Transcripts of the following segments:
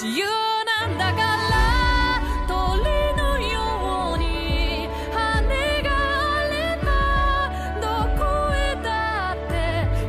自由なんだから鳥のように羽があればどこへだって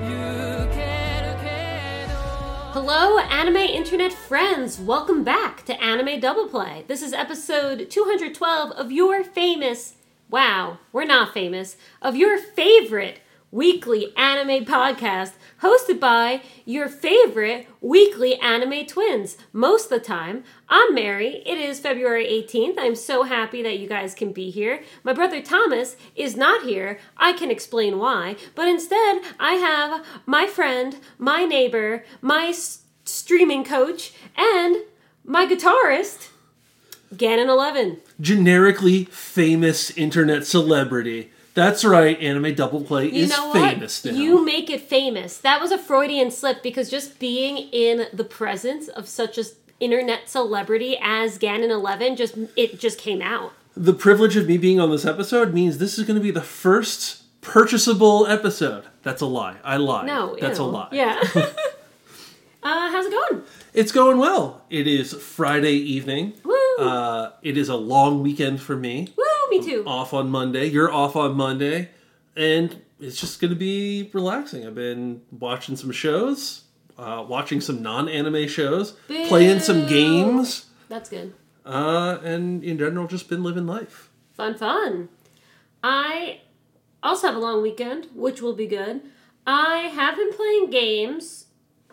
行けるけど Hello, anime internet friends! Welcome back to Anime Double Play. This is episode 212 of your famous, wow, we're not famous, of your favorite weekly anime podcast hosted by your favorite weekly anime twins. Most of the time, I'm Mary. It is February 18th. I'm so happy that you guys can be here. My brother Thomas is not here. I can explain why. But instead, I have my friend, my neighbor, my s- streaming coach, and my guitarist, Ganon11. generically famous internet celebrity. That's right, anime double play You is know famous what? now. You make it famous. That was a Freudian slip because just being in the presence of such a internet celebrity as Ganon11 just it just came out. the privilege of me being on this episode means this is going to be the first purchasable episode. That's a lie. I lied. No, that's ew. a lie. Yeah. uh, how's it going? It's going well. It is Friday evening. Woo! Uh, it is a long weekend for me. Woo! Me too. Off on Monday. You're off on Monday, and it's just going to be relaxing. I've been watching some shows, uh, watching some non-anime shows, playing some games. That's good. Uh, and in general, just been living life. Fun, fun. I also have a long weekend, which will be good. I have been playing games.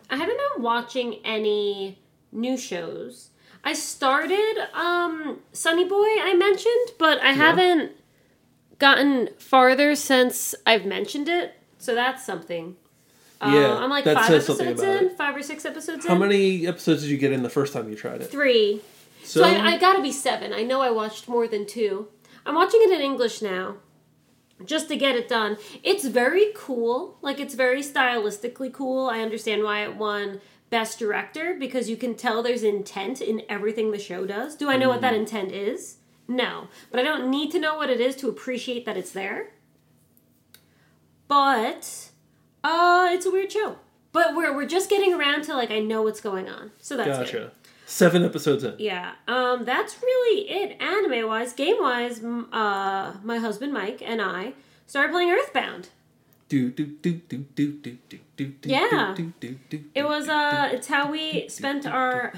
I haven't been watching any new shows. I started um Sunny Boy I mentioned, but I haven't gotten farther since I've mentioned it. So that's something. Uh, Yeah, I'm like five episodes in, it. five or six episodes How in. How many episodes did you get in the first time you tried it? Three. So, I, I gotta be seven. I know I watched more than two. I'm watching it in English now, just to get it done. It's very cool. Like it's very stylistically cool. I understand why it won Best Director because you can tell there's intent in everything the show does. Do I know what that intent is? No, but I don't need to know what it is to appreciate that it's there. But uh, it's a weird show. But we're we're just getting around to like I know what's going on, so that's good. gotcha. Seven episodes in. Yeah, um, that's really it. Anime wise, game wise, uh, my husband Mike and I started playing Earthbound. Do do do do do do do do do Yeah. do do do. It was uh, it's how we spent our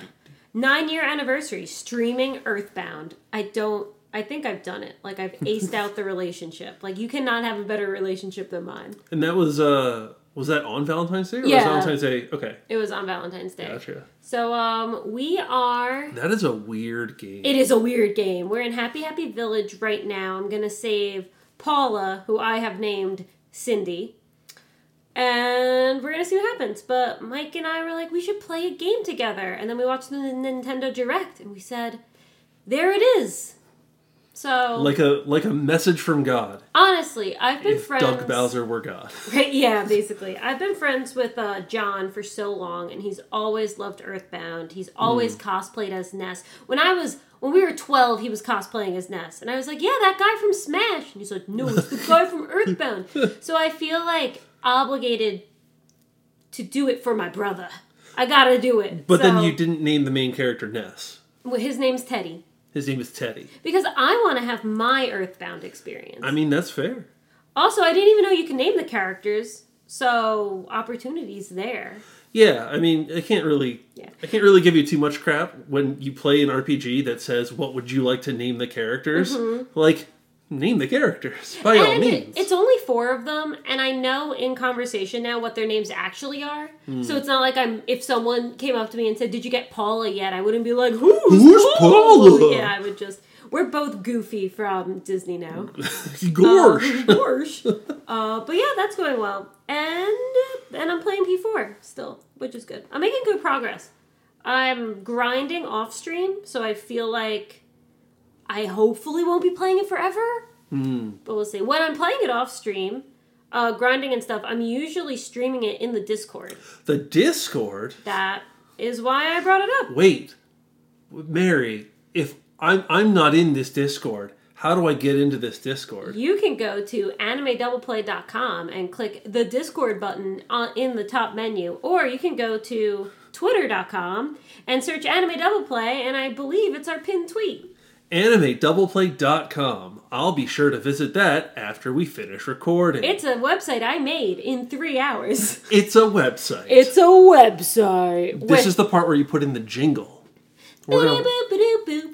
nine year anniversary streaming Earthbound. I don't. I think I've done it. Like I've aced out the relationship. Like you cannot have a better relationship than mine. And that was uh was that on Valentine's Day or Yeah. was Valentine's Day? Okay, It was on Valentine's Day. gotcha. So um, we are. That is a weird game. It is a weird game. We're in Happy Happy Village right now. I'm gonna save Paula, who I have named Cindy, and we're gonna see what happens. But Mike and I were like, we should play a game together, and then we watched the Nintendo Direct, and we said, there it is. So like a like a message from God. honestly, I've been If friends. Doug Bowser were God. Right, yeah, basically. I've been friends with uh, John for so long, and he's always loved Earthbound. He's always cosplayed as Ness. When I was, when we were 12, he was cosplaying as Ness. And I was like, yeah, that guy from Smash. And he's like, no, it's the guy from Earthbound. so I feel like obligated to do it for my brother. I gotta do it. But then you didn't name the main character Ness. Well, his name's Teddy. His name is Teddy. Because I want to have my Earthbound experience. I mean, that's fair. also, I didn't even know you can name the characters. So, opportunities there. Yeah, I mean, I can't really, Yeah. I can't really give you too much crap when you play an RPG that says, "What would you like to name the characters?" Like, name the characters by all Mm-hmm. means. it's only four of them, and I know in conversation now what their names actually are. Hmm. So it's not like I'm. If someone came up to me and said, "Did you get Paula yet?" I wouldn't be like, "Who's, Who's Paula?" Yeah, I would just. We're both Goofy from Disney now. Gorsh. Uh, Gorsh. uh, but yeah, that's going well, and and I'm playing P4 still, which is good. I'm making good progress. I'm grinding off stream, so I feel like I hopefully won't be playing it forever. But we'll see. When I'm playing it off stream, uh, grinding and stuff, I'm usually streaming it in the Discord. the Discord. That is why I brought it up. Wait, Mary, if I'm I'm not in this Discord, how do I get into this Discord? You can go to animedoubleplay.com and click the Discord button on, in the top menu, or you can go to twitter.com, and search Anime Double Play, and I believe it's our pinned tweet. AnimeDoubleplay.com. I'll be sure to visit that after we finish recording. It's a website I made in three hours. It's a website. It's a website. this is the part where you put in the jingle. We're Boop-a-boop-a-doop-boop.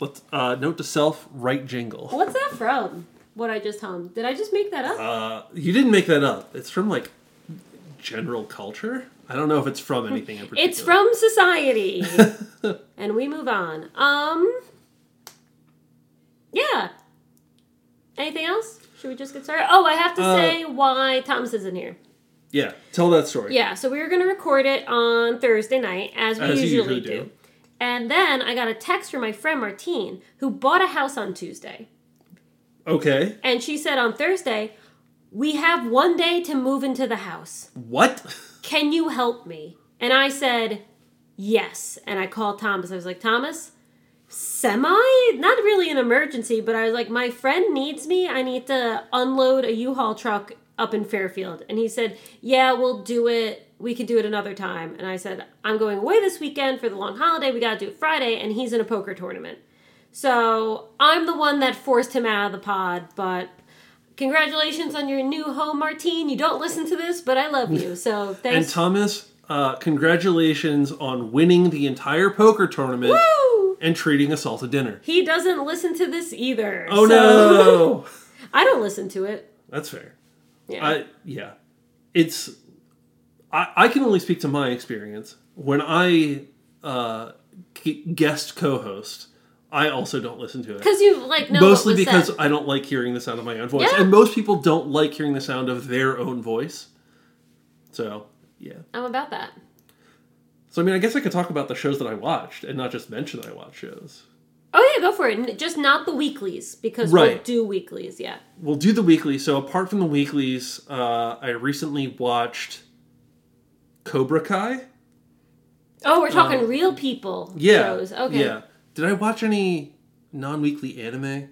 Let's, uh, note to self, write jingle. What's that from? What I just hummed. Did I just make that up? Uh, you didn't make that up. It's from like general culture. I don't know if it's from anything in particular. It's from society. and we move on. Um Yeah. Anything else? Should we just get started? Oh, I have to Uh, say why Thomas isn't here. Yeah, tell that story. Yeah, so we were going to record it on Thursday night, as we As usually, usually do. do. And then I got a text from my friend Martine, who bought a house on Tuesday. Okay. And she said on Thursday, We have one day to move into the house. What? Can you help me? And I said, Yes. And I called Thomas. I was like, Thomas, semi, not really an emergency, but I was like, My friend needs me. I need to unload a U Haul truck up in Fairfield. And he said, Yeah, we'll do it. We could do it another time. And I said, I'm going away this weekend for the long holiday. We got to do it Friday. And he's in a poker tournament. So I'm the one that forced him out of the pod, but congratulations on your new home, Martine. You don't listen to this, but I love you. So thanks. And. Thomas, uh, congratulations on winning the entire poker tournament Woo! and treating us all to dinner. He doesn't listen to this either. Oh so- no! I don't listen to it. That's fair. Yeah. I yeah, it's I I can only speak to my experience when I uh, guest co-host. I also don't listen to it. Because you like Mostly because said. I don't like hearing the sound of my own voice, Yeah. and most people don't like hearing the sound of their own voice. So yeah. I'm about that. So I mean, I guess I could talk about the shows that I watched and not just mention that I watch shows. Oh yeah, go for it. Just not the weeklies because we'll do weeklies. Yeah. We'll do the weekly. So apart from the weeklies, uh, I recently watched Cobra Kai. Oh, we're talking real people Um, Yeah. shows. Okay. Yeah. Did I watch any non-weekly anime?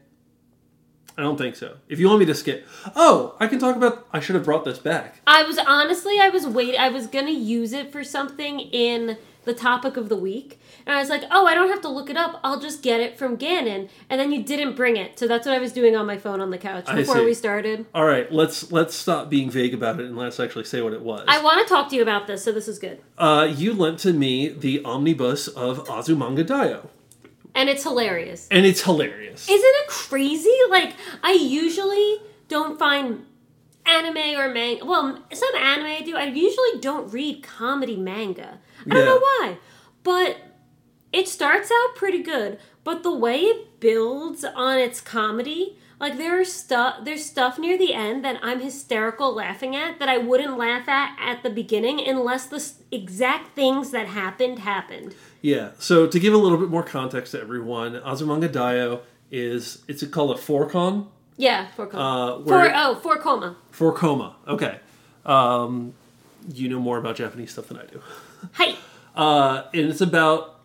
I don't think so. If you want me to skip, oh, I can talk about. I should have brought this back. I was honestly, I was waiting. I was gonna use it for something in the topic of the week, and I was like, "Oh, I don't have to look it up. I'll just get it from Ganon." And then you didn't bring it, so that's what I was doing on my phone on the couch I before see. we started. All right, let's let's stop being vague about it and let's actually say what it was. I want to talk to you about this, so this is good, uh, you lent to me the omnibus of Azumanga Daioh, and it's hilarious. and it's hilarious. Isn't it crazy? Like I usually don't find anime or manga. Well, some anime I do. I usually don't read comedy manga. I don't Yeah. know why, but it starts out pretty good. But the way it builds on its comedy, like there's stuff, there's stuff near the end that I'm hysterical laughing at that I wouldn't laugh at at the beginning unless the s- exact things that happened happened. Yeah. So to give a little bit more context to everyone, Azumanga Daioh is it's called a fourcon. Yeah, for coma. Uh, for where- oh, for coma. For coma. Okay. Um, you know more about Japanese stuff than I do. Hi. Uh, and it's about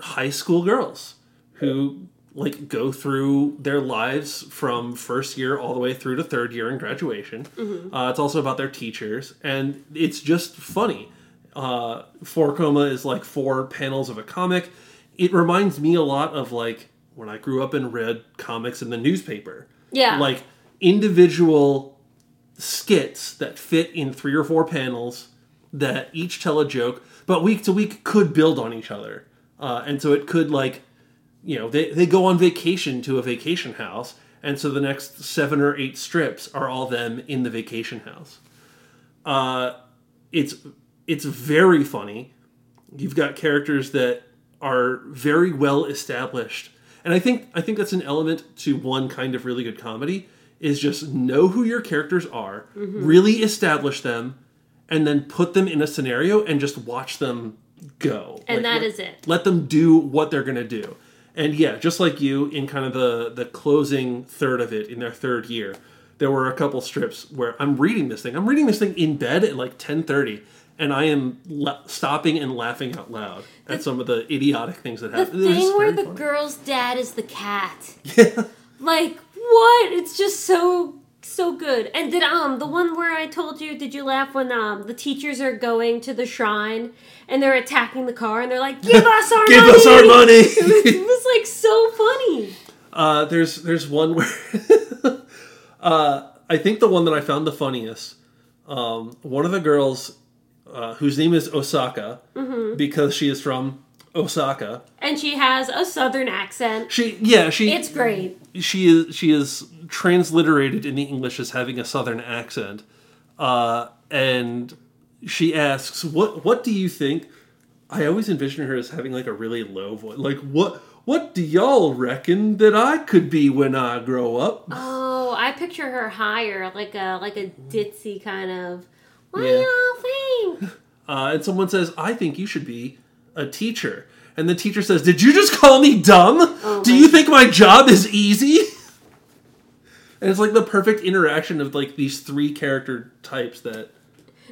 high school girls who like go through their lives from first year all the way through to third year in graduation. Uh, it's also about their teachers, and it's just funny. Uh, four koma is like four panels of a comic. It reminds me a lot of like when I grew up and read comics in the newspaper. Yeah. Like individual skits that fit in three or four panels that each tell a joke, but week to week could build on each other. Uh, and so it could like, you know, they, they go on vacation to a vacation house, and so the next seven or eight strips are all them in the vacation house. Uh, it's it's very funny. You've got characters that are very well established, and I think I think that's an element to one kind of really good comedy is just know who your characters are, really establish them, and then put them in a scenario and just watch them go. And that that is is it. Let them do what they're gonna do. And yeah, just like you, in kind of the the closing third of it, in their third year, there were a couple strips where I'm reading this thing. I'm reading this thing in bed at like 10:30, and I am la- stopping and laughing out loud at some of the idiotic things that happen. They're thing where the funny. girl's dad is the cat. Yeah. Like, what? It's just so so good. And did um the one where I told you? Did you laugh when um the teachers are going to the shrine and they're attacking the car and they're like, "Give us our Give money!" us our money. it was like so funny. Uh, there's there's one where uh, I think the one that I found the funniest. Um, one of the girls, uh, whose name is Osaka, Mm-hmm. because she is from Osaka. And she has a southern accent. She yeah she It's great. she is she is transliterated in the English as having a southern accent, uh, and she asks, "What what do you think?" I always envision her as having like a really low voice. Like what what do y'all reckon that I could be when I grow up? Oh, I picture her higher, like a like a ditzy kind of. What Yeah. do y'all think? Uh, and someone says, "I think you should be a teacher." And the teacher says, "Did you just call me dumb? Oh Do you think my job is easy?" And it's like the perfect interaction of like these three character types that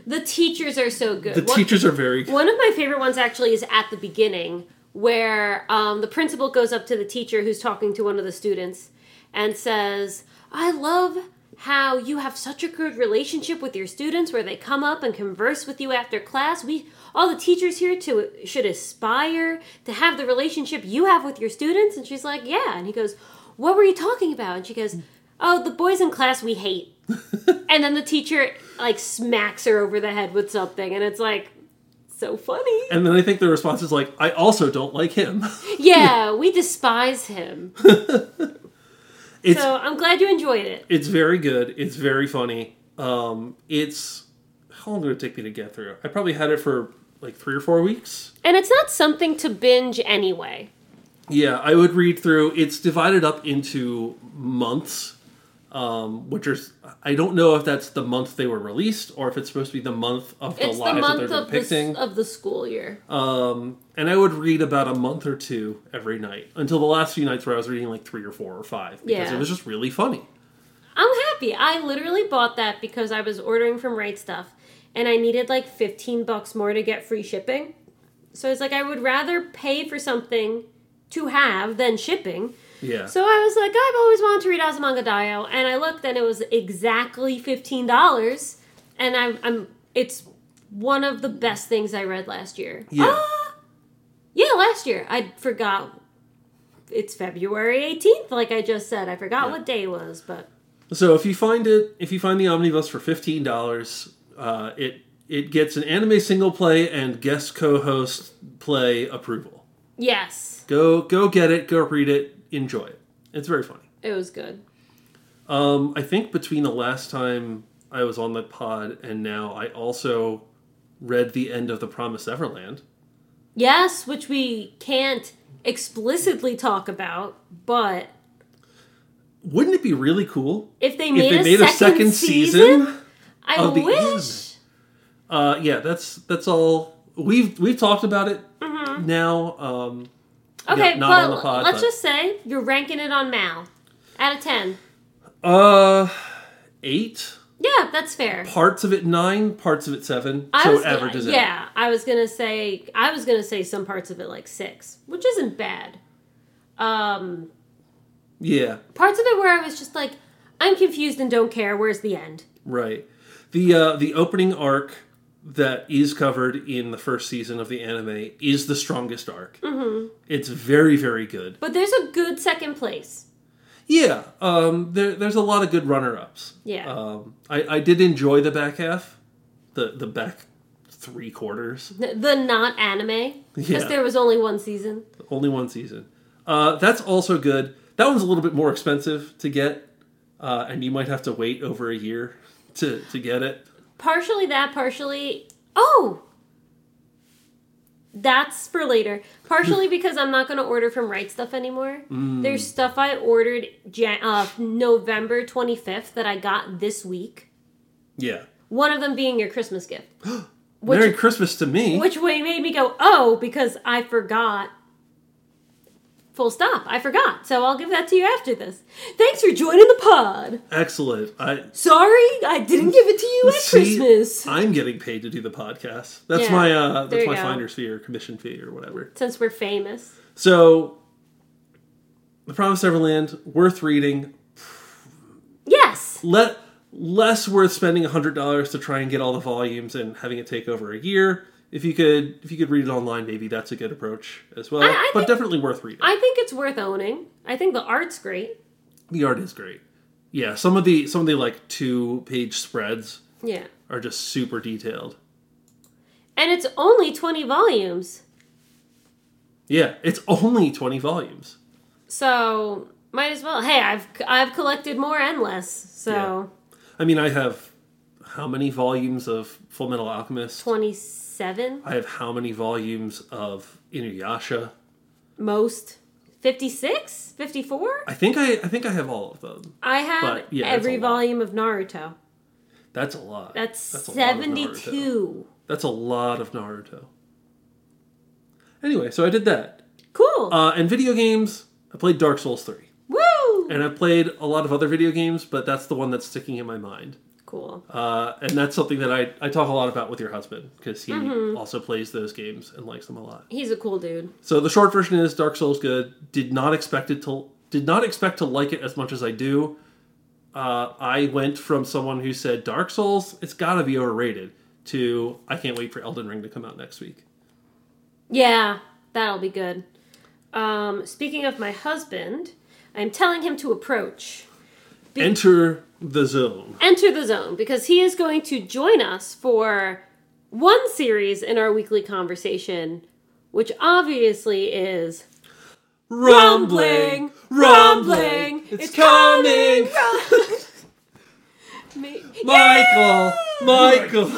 The teachers are so good. the One- teachers are very One of my favorite ones actually is at the beginning, where um, the principal goes up to the teacher who's talking to one of the students and says, I love how you have such a good relationship with your students where they come up and converse with you after class. We all the teachers here to should aspire to have the relationship you have with your students. And she's like, Yeah. And he goes, What were you talking about? And she goes, Oh, the boys in class we hate. and then the teacher like smacks her over the head with something, and it's like so funny. And then I think the response is like, I also don't like him. Yeah, we despise him. It's So I'm glad you enjoyed it. it's very good. It's very funny. Um, it's how long did it take me to get through? I probably had it for like three or four weeks. And it's not something to binge anyway. Yeah, I would read through. It's divided up into months, um, which is I don't know if that's the month they were released or if it's supposed to be the month of the It's the lives that they're of the, depicting. of the school year. Um, and I would read about a month or two every night until the last few nights where I was reading like three or four or five because Yeah. it was just really funny. I'm happy. I literally bought that because I was ordering from Right Stuf and I needed like 15 bucks more to get free shipping. So it's like I would rather pay for something to have than shipping. Yeah. So I was like, I've always wanted to read Azumanga Daioh, and I looked and it was exactly fifteen dollars, and I'm, I'm it's one of the best things I read last year. Yeah. Ah! yeah, last year I forgot. It's February eighteenth, like I just said. I forgot Yeah. what day it was, but So if you find it, if you find the omnibus for fifteen dollars, uh, it it gets an anime single play and guest co-host play approval. yes, Go go get it, go read it, enjoy it. It's very funny. it was good. Um, I think between the last time I was on the pod and now, I also read the end of the Promised Neverland. Yes, which we can't explicitly talk about, but Wouldn't it be really cool if they if made, they a, made second a second season, season? I of the wish. Uh, yeah, that's that's all. We've we've talked about it now. Um, Okay, Yeah, not but on the pod, let's but- just say you're ranking it on Mal out of ten. uh, eight. Yeah, that's fair. Parts of it nine, parts of it seven. I so was average is gonna, out. yeah, I was gonna say I was gonna say some parts of it like six, which isn't bad. Um, Yeah, parts of it where I was just like, I'm confused and don't care. Where's the end? right. The uh, the opening arc that is covered in the first season of the anime is the strongest arc. Mm-hmm. It's very very good. But there's a good second place. Yeah, um, there, there's a lot of good runner ups. Yeah. Um, I, I did enjoy the back half, the the back three quarters. The, the not anime because Yeah. there was only one season. Only one season. Uh, that's also good. That one's a little bit more expensive to get, uh, and you might have to wait over a year to, to get it. Partially that, partially oh, that's for later. Partially because I'm not going to order from Right Stuf anymore. Mm. There's stuff I ordered Jan- uh, November 25th that I got this week. Yeah. One of them being your Christmas gift, Merry Christmas to me. which way made me go oh because I forgot. Full stop. I forgot. So I'll give that to you after this. Thanks for joining the pod. Excellent. I Sorry, I didn't give it to you at see. Christmas. I'm getting paid to do the podcast. That's Yeah, my uh, there that's you my go. finder's fee or commission fee or whatever. Since we're famous. So, The Promised Neverland, worth reading. Yes. Let less worth spending hundred dollars to try and get all the volumes and having it take over a year. If you could, if you could read it online, maybe that's a good approach as well. I- I but think- definitely worth reading. I think it's worth owning. I think the art's great. the art is great. Yeah, some of the some of the like two page spreads Yeah. are just super detailed. And it's only 20 volumes. Yeah, it's only twenty volumes. So, might as well. Hey, I've I've collected more and less. So, I mean, I have how many volumes of Full Metal Alchemist? 27 I have how many volumes of Inuyasha? most. 56? 54? I think I I think I have all of them. I have yeah, every lot. volume of Naruto. That's a lot. That's, lot 72. That's a lot of Naruto. Anyway, so I did that. Cool. Uh, and video games, I played Dark Souls 3. Woo! And I played a lot of other video games, but that's the one that's sticking in my mind. Cool. Uh, and that's something that I, I talk a lot about with your husband, because he Mm-hmm. also plays those games and likes them a lot. He's a cool dude. So the short version is Dark Souls good. Did not expect it to did not expect to like it as much as I do. Uh, I went from someone who said Dark Souls, it's got to be overrated, to I can't wait for Elden Ring to come out next week. Yeah, that'll be good. Um, speaking of my husband, I'm telling him to approach. Be- Enter the zone. enter the zone because he is going to join us for one series in our weekly conversation, which obviously is Rumbling, rumbling, it's coming. Me- Michael, Michael.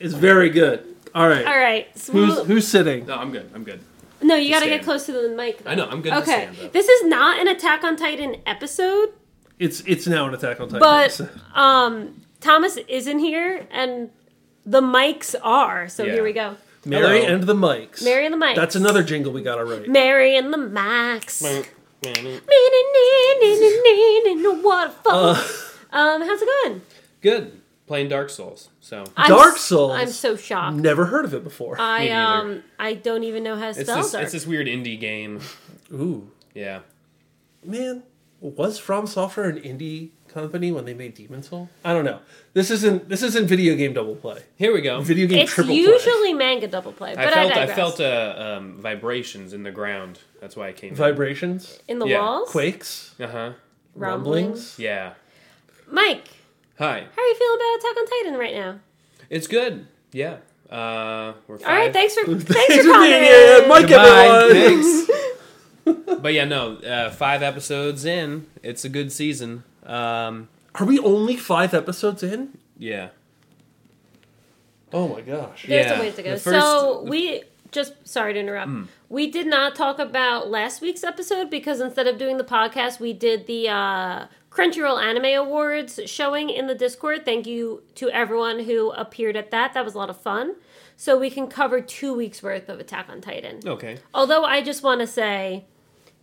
It's very good. All right. All right. so Who's we'll- who's sitting? No, I'm good. I'm good. No, you got to get stand. close to the mic. though. I know. I'm good. To Okay, stand, though. this is not an Attack on Titan episode, It's it's now an Attack on Titan. but episode. um, Thomas isn't here, and the mics are. So Yeah. here we go. Mary Hello. and the mics. Mary and the mics. That's another jingle we got already. Mary and the mics. What a fun. Uh, Um, how's it going? Good. Playing Dark Souls. So I'm Dark s- Souls? I'm so shocked. never heard of it before. I Me neither. um I don't even know how to it's spell this, Dark. it's this weird indie game. Ooh, Yeah. man, was From Software an indie company when they made Demon Soul? I don't know. This isn't this isn't video game double play. Here we go. Video game It's triple play. usually manga double play, but I I, felt I, digress. felt uh, um, vibrations in the ground. That's why I came. vibrations, in the yeah. walls. quakes, Uh huh. rumblings. Yeah. Mike, Hi. how are you feeling about Attack on Titan right now? It's good. Yeah. Uh, we're five. All right, thanks for thanks, Thanks for for coming. being here, Mike. Goodbye. everyone. Thanks. but yeah, no. Uh, five episodes in. It's a good season. Um, Are we only five episodes in? yeah. Oh my gosh. There's Yeah, a ways to go. the first- so we just sorry to interrupt. We did not talk about last week's episode because instead of doing the podcast, we did the uh, Crunchyroll Anime Awards showing in the Discord. Thank you to everyone who appeared at that. That was a lot of fun. So we can cover two weeks worth of Attack on Titan. Okay. Although I just want to say,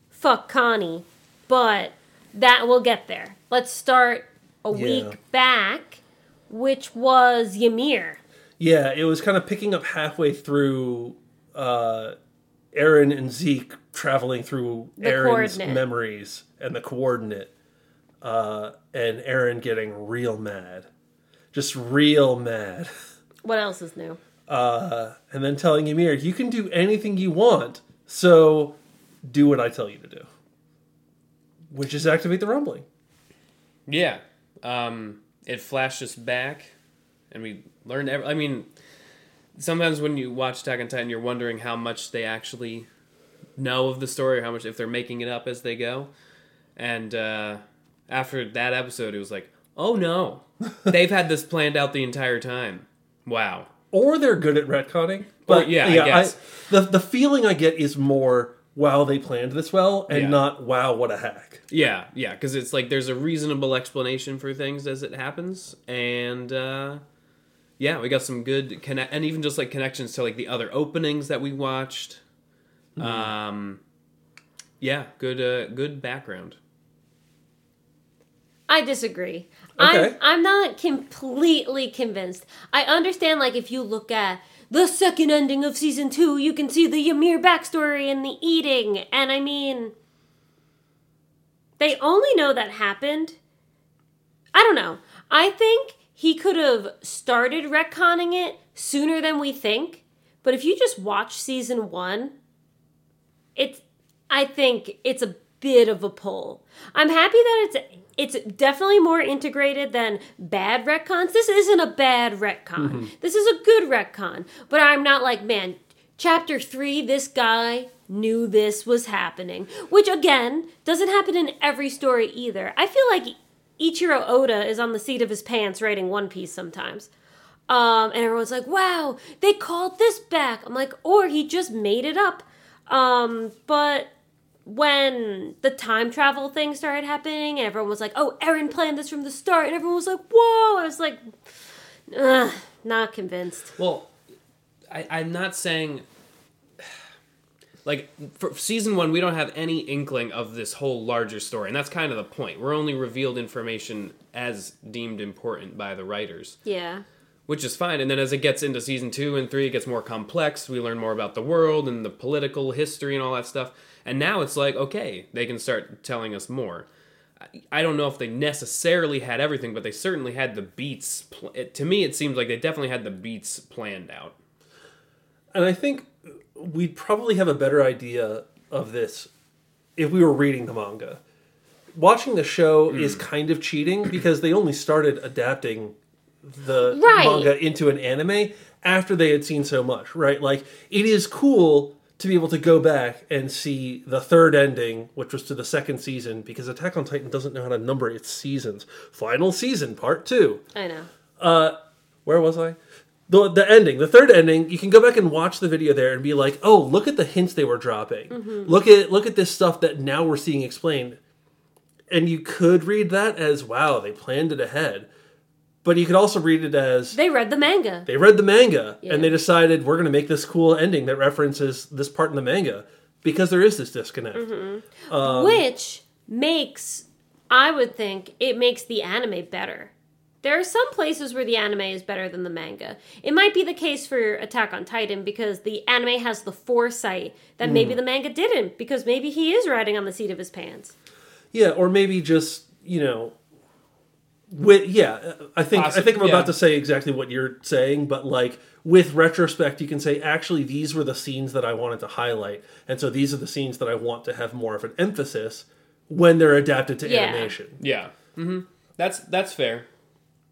fuck Connie, but that will get there. Let's start a Yeah. week back, which was Ymir. Yeah, it was kind of picking up halfway through uh, Eren and Zeke traveling through The Eren's memories and the coordinate, uh, and Eren getting real mad, just real mad, What else is new? uh, and then telling Ymir, "You can do anything you want, so do what I tell you to do," which is activate the rumbling. Yeah. Um, it flashed us back, and we learned. Every, I mean, sometimes when you watch Attack on Titan, you're wondering how much they actually know of the story, or how much if they're making it up as they go. And uh, after that episode, it was like, oh no, they've had this planned out the entire time. Wow. or they're good at retconning. But yeah, I guess. the the feeling I get is more wow they planned this well, and Yeah. not wow what a hack. Yeah, yeah, because it's like there's a reasonable explanation for things as it happens, and uh, yeah, we got some good connect, and even just like connections to like the other openings that we watched. Um, yeah, good, uh, good background. I disagree. Okay. I'm I'm not completely convinced. I understand like if you look at the second ending of season two, you can see the Ymir backstory and the eating, and I mean they only know that happened I don't know. I think he could have started retconning it sooner than we think. But if you just watch season one, it's I think it's a bit of a pull. I'm happy that it's it's definitely more integrated than bad retcons. This isn't a bad retcon. This is a good retcon. But I'm not like, man, chapter three, this guy knew this was happening. Which again, doesn't happen in every story either. I feel like Eiichiro Oda is on the seat of his pants writing One Piece sometimes. Um, and everyone's like, wow, they called this back. I'm like, or he just made it up. Um, but when the time travel thing started happening, and everyone was like, oh, Eren planned this from the start, and everyone was like, whoa. I was like, Ugh, not convinced. Well, I, I'm not saying. Like, for season one, we don't have any inkling of this whole larger story, and that's kind of the point. We're only revealed information as deemed important by the writers, Yeah. which is fine. And then as it gets into season two and three, it gets more complex. We learn more about the world and the political history and all that stuff. And now it's like, okay, they can start telling us more. I- I don't know if they necessarily had everything, but they certainly had the beats. Pl- it, to me, it seems like they definitely had the beats planned out. And I think we'd probably have a better idea of this if we were reading the manga. Watching the show Hmm. is kind of cheating because they only started adapting the Right. manga into an anime after they had seen so much, right? Like it is cool to be able to go back and see the third ending, which was to the second season, because Attack on Titan doesn't know how to number its seasons. Final season, part two I know. Uh, where was I? The, the ending, the third ending, you can go back and watch the video there and be like, "Oh, look at the hints they were dropping. Mm-hmm. Look at look at this stuff that now we're seeing explained." And you could read that as, "Wow, they planned it ahead." But you could also read it as They read the manga. they read the manga Yeah. and they decided we're going to make this cool ending that references this part in the manga because there is this disconnect. Mm-hmm. Um, which makes i would think it makes the anime better there are some places where the anime is better than the manga it might be the case for attack on titan because the anime has the foresight that maybe mm. the manga didn't because maybe he is riding on the seat of his pants Yeah, or maybe just you know, with yeah, I think i think i'm yeah. about to say exactly what you're saying, but like with retrospect, you can say actually these were the scenes that I wanted to highlight, and so these are the scenes that I want to have more of an emphasis when they're adapted to Yeah. animation. Yeah, hmm that's that's fair.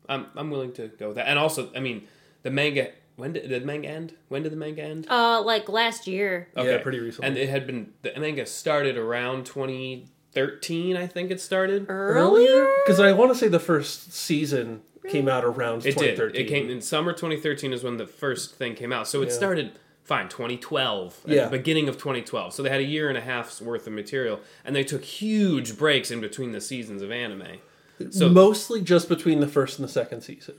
I'm I'm willing to go with that. And also, I mean, the manga. When did, did the manga end? When did the manga end? uh like last year Yeah, pretty recently. And it had been the manga started around 2013, I think it started. earlier because I want to say the first season came out around It did. 2013. It came in summer 2013 is when the first thing came out. So it Yeah. started fine 2012 Yeah. beginning of 2012 so they had a year and a half's worth of material and they took huge breaks in between the seasons of anime so mostly just between the first and the second season,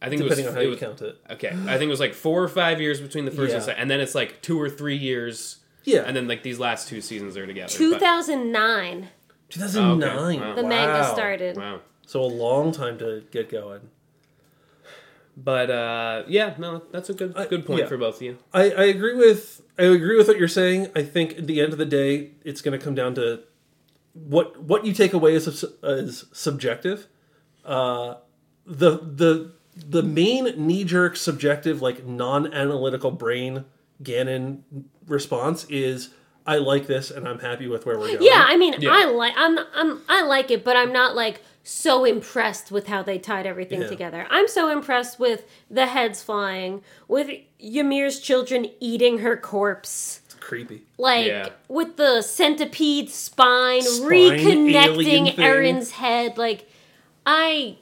i think depending it was, on how it you was- count it. okay i think it was like four or five years between the first and second and then it's like two or three years Yeah, and then like these last two seasons are together 2009 2009. Oh, okay. Wow. the manga started wow So a long time to get going. but uh yeah no that's a good good point yeah. for both of you I, I agree with I agree with what you're saying. I think at the end of the day, it's going to come down to what what you take away is as subjective. Uh, the the the main knee jerk subjective like non analytical brain Ganon response is I like this and I'm happy with where we're going. Yeah, I mean, Yeah. I like I'm I'm I like it, but I'm not like so impressed with how they tied everything Yeah. together. I'm so impressed with the heads flying, with Ymir's children eating her corpse. it's creepy. Like Yeah. with the centipede spine, Spine reconnecting thing. Eren's head. Like I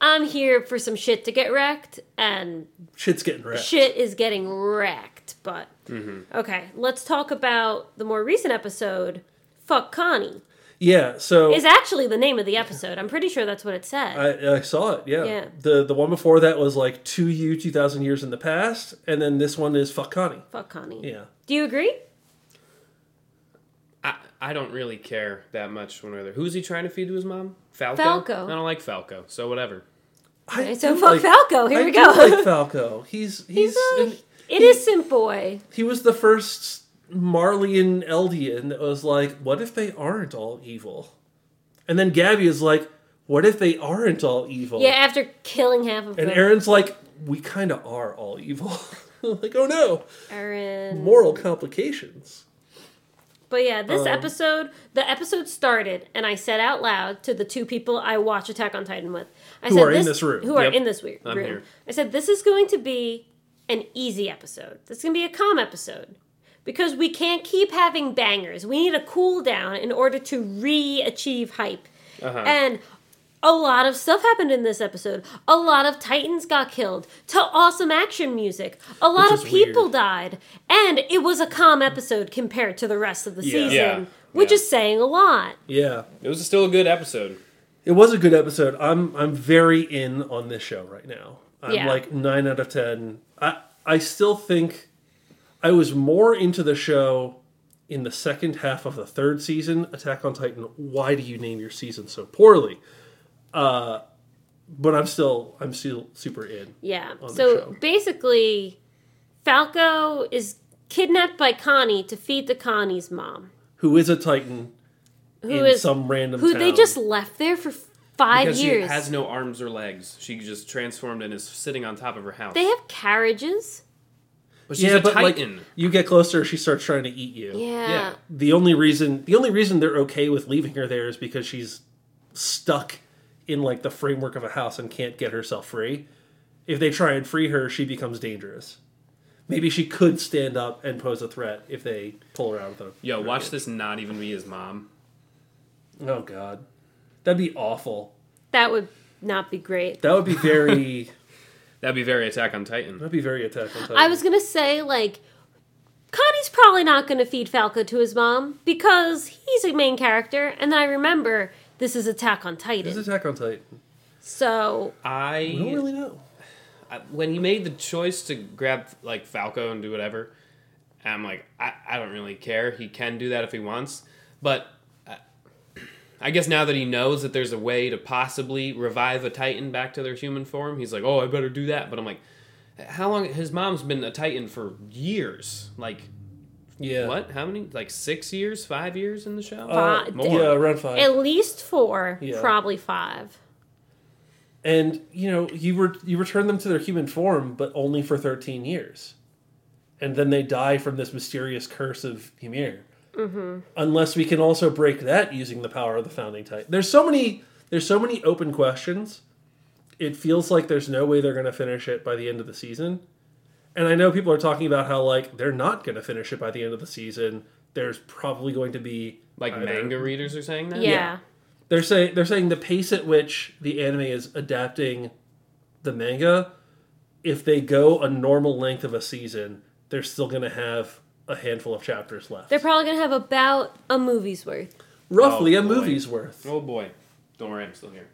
I'm here for some shit to get wrecked and Shit's getting wrecked. shit is getting wrecked. But Mm-hmm. okay, let's talk about the more recent episode. Fuck Connie Yeah, so is actually the name of the episode. I'm pretty sure that's what it said. I, I saw it. Yeah. Yeah. The the one before that was like to you two thousand years in the past, and then this one is fuck Connie. Fuck Connie. Yeah. Do you agree? I, I don't really care that much one or the other. Who's he trying to feed to his mom? Falco? Falco. I don't like Falco, so whatever. I Okay, so do fuck Falco. Here I we do go. like Falco. He's he's, He's a, and it is Simp Boy. he was the first Marleyan Eldian that was like, what if they aren't all evil? And then Gabby is like, What if they aren't all evil? Yeah, after killing half of And them. Eren's like, we kind of are all evil. like, oh no, Eren. moral complications. But yeah, this Um, episode, the episode started, and I said out loud to the two people I watch Attack on Titan with, I Who said, are in this room. who are in this we- I'm room. here. I said, this is going to be an easy episode. This is going to be a calm episode because we can't keep having bangers. We need a cool down in order to re-achieve hype, Uh-huh. and. A lot of stuff happened in this episode. A lot of Titans got killed to awesome action music. A lot of people weird. died. And it was a calm episode compared to the rest of the Yeah. season, Yeah. which Yeah. is saying a lot. Yeah. It was still a good episode. It was a good episode. I'm I'm very in on this show right now. I'm Yeah. like nine out of ten. I I still think I was more into the show in the second half of the third season, Attack on Titan. Why do you name your season so poorly? Uh, but I'm still I'm still super in. Yeah. So basically, Falco is kidnapped by Connie to feed the Connie's mom, Who is a Titan who in is some random who town. they just left there for five Because years. she has no arms or legs. She just transformed and is sitting on top of her house. they have carriages. but she's yeah, a but titan. like you get closer, she starts trying to eat you. Yeah. Yeah. the only reason the only reason they're okay with leaving her there is because she's stuck in like the framework of a house and can't get herself free. If they try and free her, she becomes dangerous. Maybe she could stand up and pose a threat if they pull her out of the. Yo, watch this not even be his mom. Oh god, that'd be awful. That would not be great. That would be very. That'd be very Attack on Titan. that'd be very Attack on Titan. I was gonna say like. Connie's probably not going to feed Falco to his mom because he's a main character, and then I remember this is Attack on Titan, This is Attack on Titan. so I don't really know. I when he made the choice to grab like Falco and do whatever, I'm like, I, I don't really care. He can do that if he wants, but I guess now that he knows that there's a way to possibly revive a Titan back to their human form, he's like, oh, I better do that. But I'm like, how long? His mom's been a Titan for years. Like, Yeah. what? How many? Like six years, five years in the show? Uh, More. Yeah, around five. at least four, Yeah. probably five. and you know you re- you return them to their human form but only for 13 years and then they die from this mysterious curse of Ymir mm-hmm. unless we can also break that using the power of the founding titan there's so many there's so many open questions it feels like there's no way they're going to finish it by the end of the season and i know people are talking about how like they're not going to finish it by the end of the season there's probably going to be Like either- manga readers are saying that. Yeah. they're saying they're saying the pace at which the anime is adapting the manga, if they go a normal length of a season, they're still going to have a handful of chapters left. They're probably gonna have about a movie's worth. Roughly Oh, a boy. movie's worth. Oh boy, don't worry, I'm still here.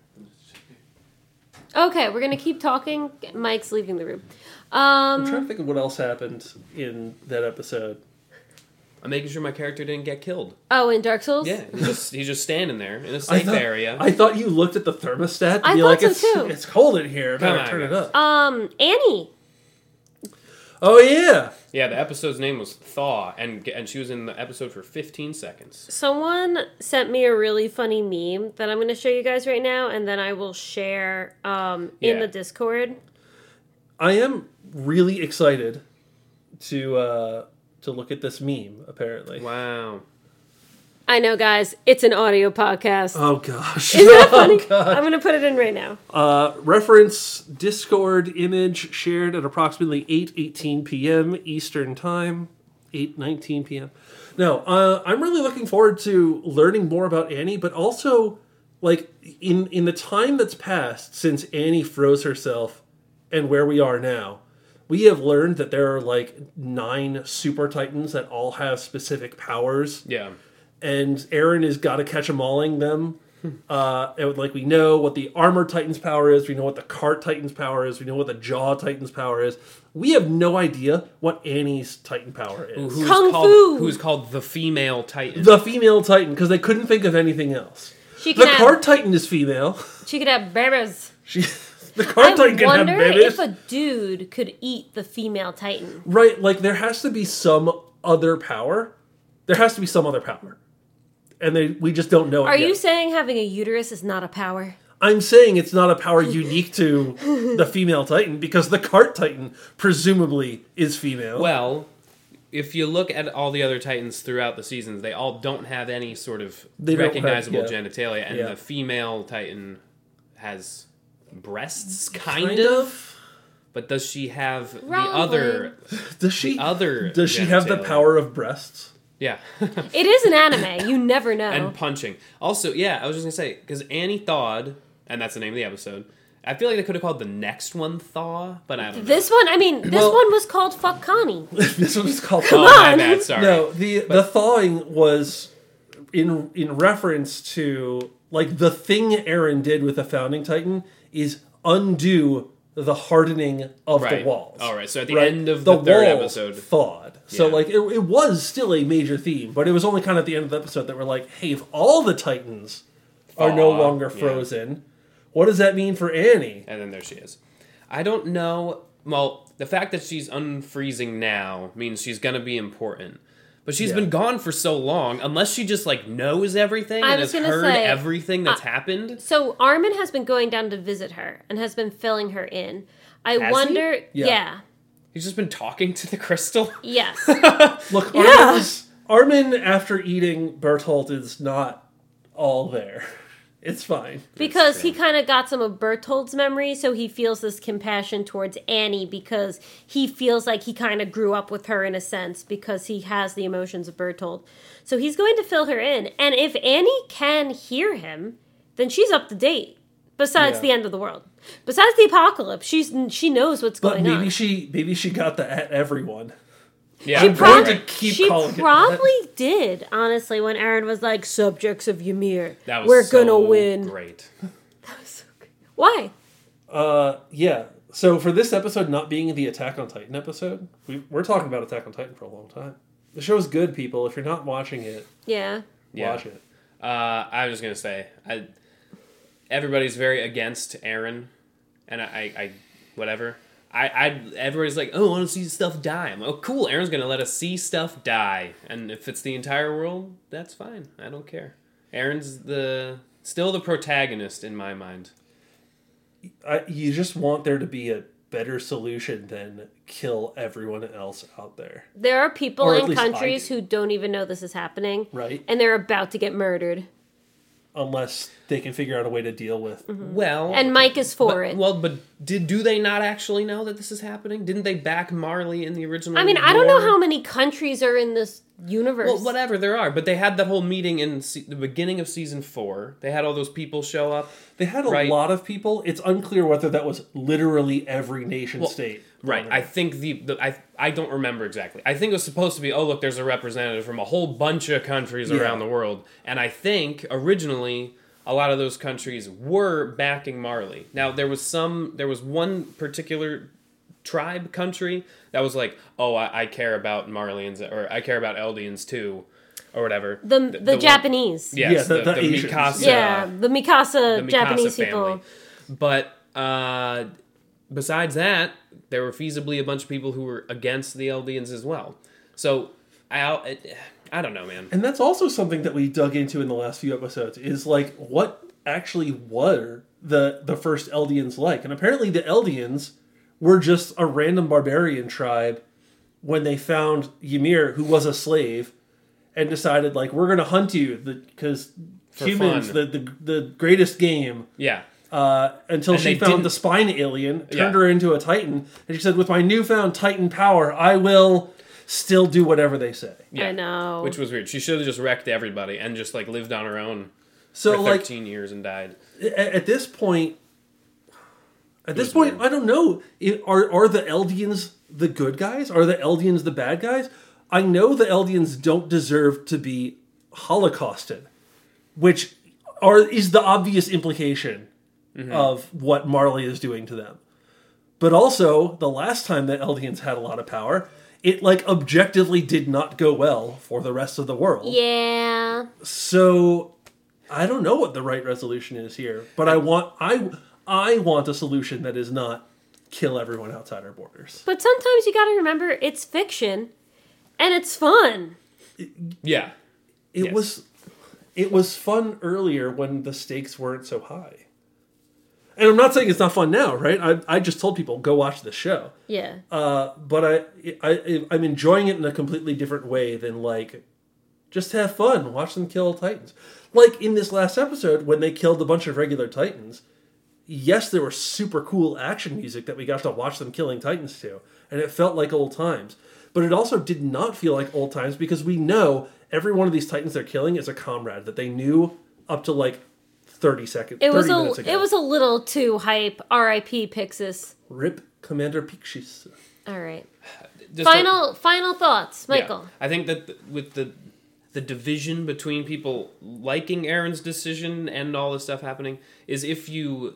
Okay, we're gonna keep talking. Mike's leaving the room. I'm Um, trying to think of what else happened in that episode. I'm making sure my character didn't get killed. oh, in Dark Souls. Yeah, he's just he's just standing there in a I safe thought, area. I thought you looked at the thermostat to I be thought like, so it's, too. it's cold in here. I better Come on, turn it up. Um, Annie. Oh, yeah. yeah, the episode's name was Thaw, and and she was in the episode for 15 seconds. Someone sent me a really funny meme that I'm gonna show you guys right now, and then I will share um in Yeah. the Discord. I am really excited to uh, to look at this meme, apparently. Wow. I know, guys. It's an audio podcast. Oh, gosh. Isn't that Oh, funny? God. I'm gonna put it in right now. Uh, reference Discord image shared at approximately 8:18 p.m. Eastern Time, 8:19 p.m. No, uh, I'm really looking forward to learning more about Annie, but also like in in the time that's passed since Annie froze herself and where we are now. We have learned that there are like nine super titans that all have specific powers Yeah. And Eren has got to catch them alling them. Uh, and like we know what the armor titan's power is, we know what the cart titan's power is, we know what the jaw titan's power is. We have no idea what Annie's titan power is. Who's Kung called, Fu. Who's called the female Titan? The female titan, because they couldn't think of anything else. She The can have, cart titan is female. she could have babies. She, the cart I titan can have wonder babies. if a dude could eat the female titan. Right, like there has to be some other power. There has to be some other power, and they we just don't know. it Are yet. you saying having a uterus is not a power? I'm saying it's not a power unique to the female Titan because the cart Titan presumably is female. Well, if you look at all the other Titans throughout the seasons, they all don't have any sort of They don't have- recognizable yeah. genitalia, and Yeah. the female Titan has breasts, kind, kind of, of. But does she have the other Does she? other? Does she have the power of breasts? Yeah, It is an anime. You never know. and punching. Also, yeah, I was just gonna say because Annie thawed, and that's the name of the episode. I feel like they could have called the next one Thaw, but I don't know. this one, I mean, this Well- one was called Fuck Connie. this one was called. oh, my on. bad. Sorry. No, the the thawing was in in reference to like the thing Eren did with the founding Titan is undo the hardening of Right. the walls. All right, so at the end of the the third episode- thawed. So Yeah. like it, it was still a major theme, but it was only kind of at the end of the episode that we're like, hey, if all the Titans are no longer yeah. frozen, what does that mean for Annie? And then there she is. I don't know. Well, the fact that she's unfreezing now means she's gonna be important. But she's Yeah. been gone for so long, unless she just like knows everything I and has heard say, everything that's uh, happened. So Armin has been going down to visit her and has been filling her in. I Has he? wonder. Yeah. Yeah. He's just been talking to the crystal. Yes. Look, Armin, is, Armin after eating Bertolt is not all there. It's fine. because he kind of got some of Bertolt's memory, so he feels this compassion towards Annie because he feels like he kind of grew up with her in a sense because he has the emotions of Bertolt. So he's going to fill her in, and if Annie can hear him, then she's up to date. Besides Yeah. the end of the world, besides the apocalypse, she's she knows what's But going maybe on. she maybe she got the at everyone. Yeah, I'm prob- going to keep she calling it probably did, honestly, when Eren was like, "Subjects of Ymir, that was we're so gonna win." Great. Why? Uh, yeah. So for this episode not being the Attack on Titan episode, we, we're talking about Attack on Titan for a long time. The show's good, people. If you're not watching it, Yeah. Yeah. watch it. Uh, I was just gonna say, I, everybody's very against Eren, and I, I, I whatever. I, I, everybody's like, oh, I want to see stuff die. I'm like, oh, cool. Eren's gonna let us see stuff die, and if it's the entire world, that's fine. I don't care. Eren's the still the protagonist in my mind. I, you just want there to be a better solution than kill everyone else out there, There are people Or in countries do. who don't even know this is happening, right? and they're about to get murdered. Unless they can figure out a way to deal with. Mm-hmm. Well, And Mike is for but- it. Well, but did do they not actually know that this is happening? Didn't they back Marley in the original? I mean, I don't know how many countries are in this universe. Well, whatever there are, but they had that whole meeting in se- the beginning of season four. They had all those people show up. They had a Right. lot of people. It's unclear whether that was literally every nation state. Right. I think the, the I I don't remember exactly. I think it was supposed to be. Oh, look, there's a representative from a whole bunch of countries Yeah. around the world, and I think originally a lot of those countries were backing Marley. Now there was some. There was one particular tribe country that was like, oh, I, I care about Marleyans or I care about Eldians too, or whatever. the the, one- Japanese. Yes, Yeah, the- the, the the, Mikasa. Yeah, the Mikasa, the Mikasa Japanese family. people. But uh, besides that, there were feasibly a bunch of people who were against the Eldians as well. So I, I don't know, man. And that's also something that we dug into in the last few episodes is like what actually were the the first Eldians like? And apparently the Eldians were just a random barbarian tribe when they found Ymir who was a slave and decided like we're going to hunt you because humans fun. the, the the greatest game Yeah, uh, until And she found didn't- the spine alien, turned Yeah. her into a titan, and she said, "With my newfound titan power, I will still do whatever they say." yeah. I know. Which was weird. She should have just wrecked everybody and just like lived on her own So for like thirteen years and died. at, at this point at this point weird. i don't know It- are are the eldians the good guys are the eldians the bad guys i know the eldians don't deserve to be holocausted which are is the obvious implication Mm-hmm. of what marley is doing to them but also the last time that eldians had a lot of power it like objectively did not go well for the rest of the world yeah. so I don't know what the right resolution is here, but I want I I want a solution that is not kill everyone outside our borders. But sometimes you got to remember it's fiction, and it's fun. Yeah, It Yes. was it was fun earlier when the stakes weren't so high. And I'm not saying it's not fun now, right? I, I just told people go watch the show. Yeah. Uh, but I, I I'm enjoying it in a completely different way than like just have fun, watch them kill titans. Like in this last episode when they killed a bunch of regular titans. Yes, there was super cool action music that we got to watch them killing titans to, and it felt like old times. But it also did not feel like old times because we know every one of these titans they're killing is a comrade that they knew up to like 30 seconds. It was 30 minutes a ago. it was a little too hype. R.I.P. Pixis. Rip Commander Pixis. All right. Just Final final thoughts, Yeah. Michael. I think that th- with the the division between people liking Eren's decision and all this stuff happening is if you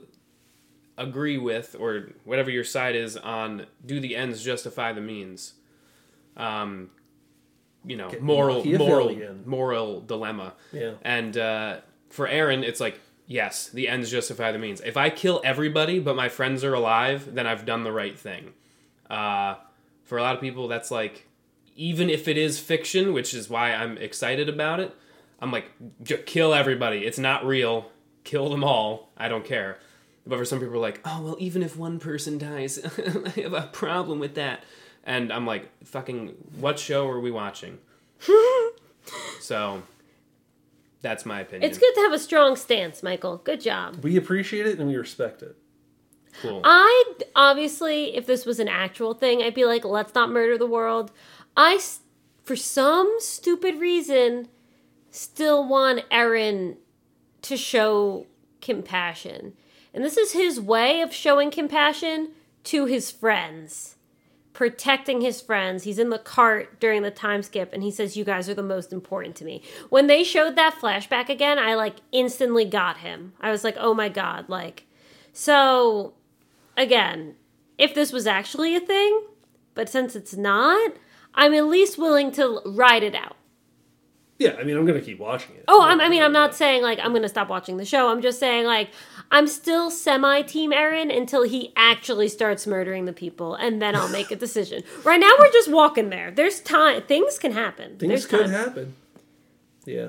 agree with or whatever your side is on do the ends justify the means. Um, you know, Get moral moral moral dilemma. Yeah. And uh, for Eren, it's like yes, the ends justify the means. If I kill everybody but my friends are alive, then I've done the right thing. Uh, for a lot of people, that's like, even if it is fiction, which is why I'm excited about it, I'm like, j- kill everybody. It's not real. Kill them all. I don't care. But for some people, like, oh, well, even if one person dies, I have a problem with that. And I'm like, fucking, what show are we watching? so, that's my opinion. It's good to have a strong stance, Michael. Good job. We appreciate it and we respect it. Cool. I obviously, if this was an actual thing, I'd be like, let's not murder the world. I, for some stupid reason, still want Eren to show compassion. And this is his way of showing compassion to his friends, protecting his friends. He's in the cart during the time skip and he says, You guys are the most important to me. When they showed that flashback again, I like instantly got him. I was like, Oh my God. Like, so again, if this was actually a thing, but since it's not, I'm at least willing to ride it out. Yeah, I mean, I'm going to keep watching it. Oh, I'm, I mean, I'm not saying like I'm going to stop watching the show. I'm just saying like I'm still semi team Eren until he actually starts murdering the people, and then I'll make a decision. right now, we're just walking there. There's time. Things can happen. Things There's could time. happen. Yeah.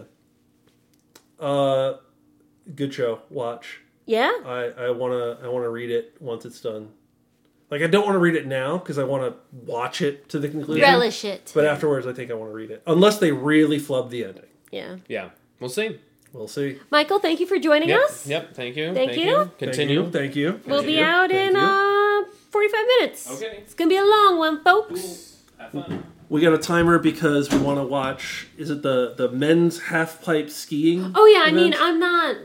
Uh, good show. Watch. Yeah. I I wanna I wanna read it once it's done. Like I don't want to read it now because I want to watch it to the conclusion. Relish it. But afterwards, I think I want to read it, unless they really flub the ending. yeah. yeah, we'll see. We'll see. Michael, thank you for joining Yep. us. Yep. Thank you. Thank you. Continue. Thank you. Thank you. We'll Thank be out Thank in uh 45 minutes. Okay. It's gonna be a long one, folks. Have fun. We got a timer because we want to watch. Is it the the men's half pipe skiing? Oh yeah, I mean. I'm not,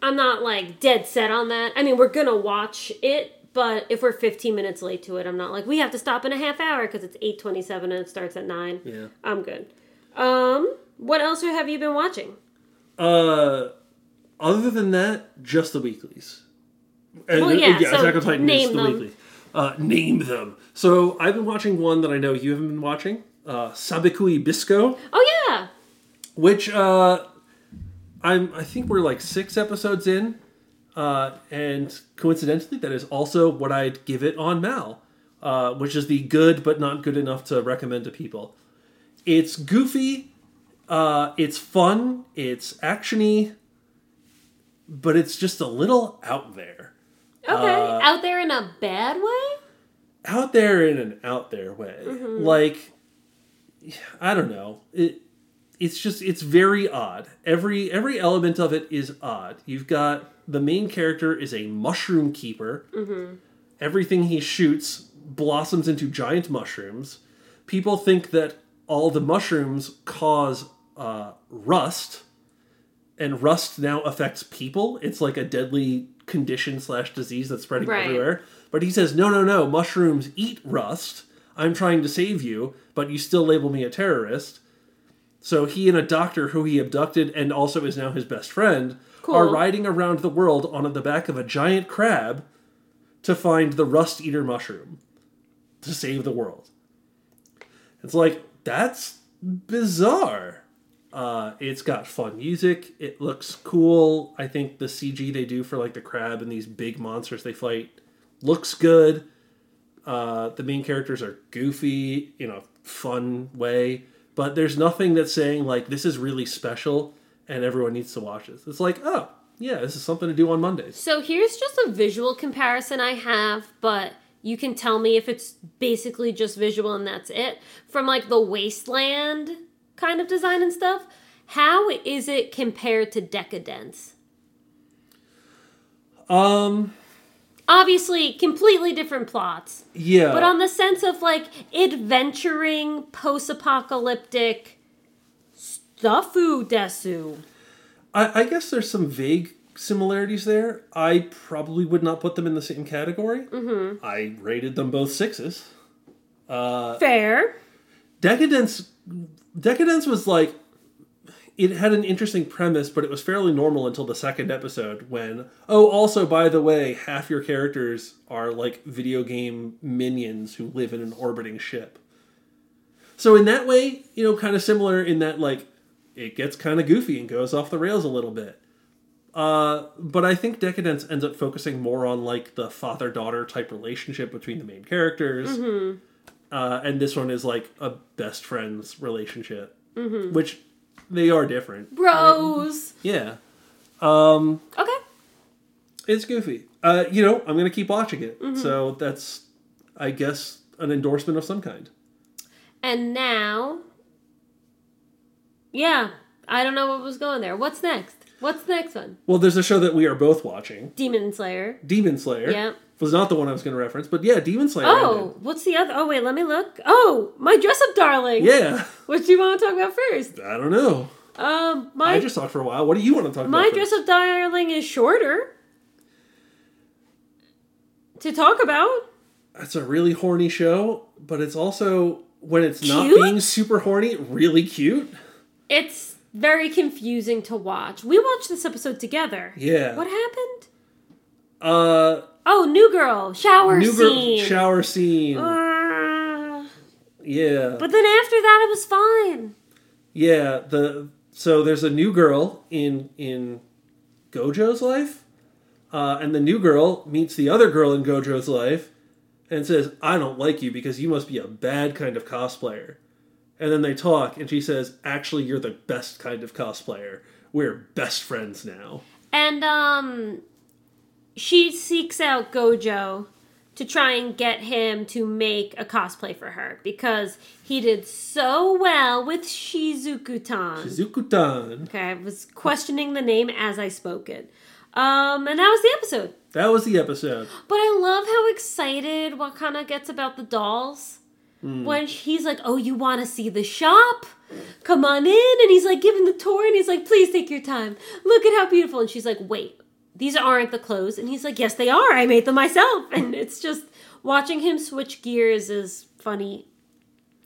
I'm not like dead set on that. I mean, we're gonna watch it, but if we're 15 minutes late to it, I'm not like we have to stop in a half hour because it's 8:27 and it starts at nine. Yeah. I'm good. Um, what else have you been watching? Uh, other than that, just the weeklies. And, Well, yeah, so Attack on Titan name is the them. weekly. Uh, name them. So I've been watching one that I know you haven't been watching. Uh, Sabikui Bisco, Oh yeah, which uh, I'm. I think we're like six episodes in, uh, and coincidentally, that is also what I'd give it on MAL, uh, which is the good but not good enough to recommend to people. It's goofy, uh, it's fun, it's actiony, but it's just a little out there. okay. Uh, Out there in a bad way. Out there in an out there way. Like I don't know. It it's just it's very odd. Every every element of it is odd. You've got the main character is a mushroom keeper. Everything he shoots blossoms into giant mushrooms. People think that all the mushrooms cause uh, rust, and rust now affects people. It's like a deadly condition slash disease that's spreading Right. everywhere. But he says, no, no, no, mushrooms eat rust. I'm trying to save you, but you still label me a terrorist. So he and a doctor who he abducted and also is now his best friend Cool. are riding around the world on the back of a giant crab to find the rust eater mushroom to save the world. It's like that's bizarre. Uh, it's got fun music. It looks cool. I think the CG they do for like the crab and these big monsters they fight looks good. Uh, the main characters are goofy in a fun way, but there's nothing that's saying like this is really special and everyone needs to watch this. It's like, oh yeah, this is something to do on Mondays. So here's just a visual comparison I have, but you can tell me if it's basically just visual and that's it. From like the wasteland kind of design and stuff, how is it compared to Deca-Dence? Um, Obviously, completely different plots, yeah, but on the sense of like adventuring, post apocalyptic stuffu desu. I, I guess there's some vague similarities there. I probably would not put them in the same category. Mm-hmm. I rated them both sixes. Fair. Deca-Dence, Deca-Dence was like it had an interesting premise, but it was fairly normal until the second episode when oh, also by the way, half your characters are like video game minions who live in an orbiting ship. So in that way, you know, kind of similar in that like it gets kind of goofy and goes off the rails a little bit. Uh, but I think Deca-Dence ends up focusing more on like the father daughter type relationship between the main characters. Uh, and this one is like a best friends relationship, which they are different. Bros. Yeah, Okay. it's goofy. Uh, you know, I'm gonna keep watching it. So that's, I guess, an endorsement of some kind. And now, yeah, I don't know what was going there. What's next? What's the next one? Well, there's a show that we are both watching, Demon Slayer. Demon Slayer. Yeah. Was not the one I was going to reference, but yeah, Demon Slayer. Oh, what's the other? Oh, wait, let me look. Oh, my dress up darling. Yeah. What do you want to talk about first? I don't know. Um, my I just talked for a while. What do you want to talk my about? dress up darling is shorter to talk about. It's a really horny show, but it's also when it's not being super horny, really cute. It's very confusing to watch. We watched this episode together. Yeah. What happened? Uh, Oh, new girl shower new girl scene. shower scene. Uh, yeah. but then after that, it was fine. Yeah, the so there's a new girl in in Gojo's life, uh, and the new girl meets the other girl in Gojo's life, and says, "I don't like you because you must be a bad kind of cosplayer." And then they talk, and she says, "Actually, you're the best kind of cosplayer. We're best friends now." And um she seeks out Gojo to try and get him to make a cosplay for her because he did so well with Shizuku-tan. Shizuku-tan. okay, I was questioning the name as I spoke it. Um, and that was the episode. That was the episode. But I love how excited Wakana gets about the dolls. Hmm. When he's like, Oh, you want to see the shop? Come on in. And he's like giving the tour and he's like, Please take your time. Look at how beautiful. And she's like, Wait, these aren't the clothes. And he's like, Yes, they are. I made them myself. And it's just watching him switch gears is funny.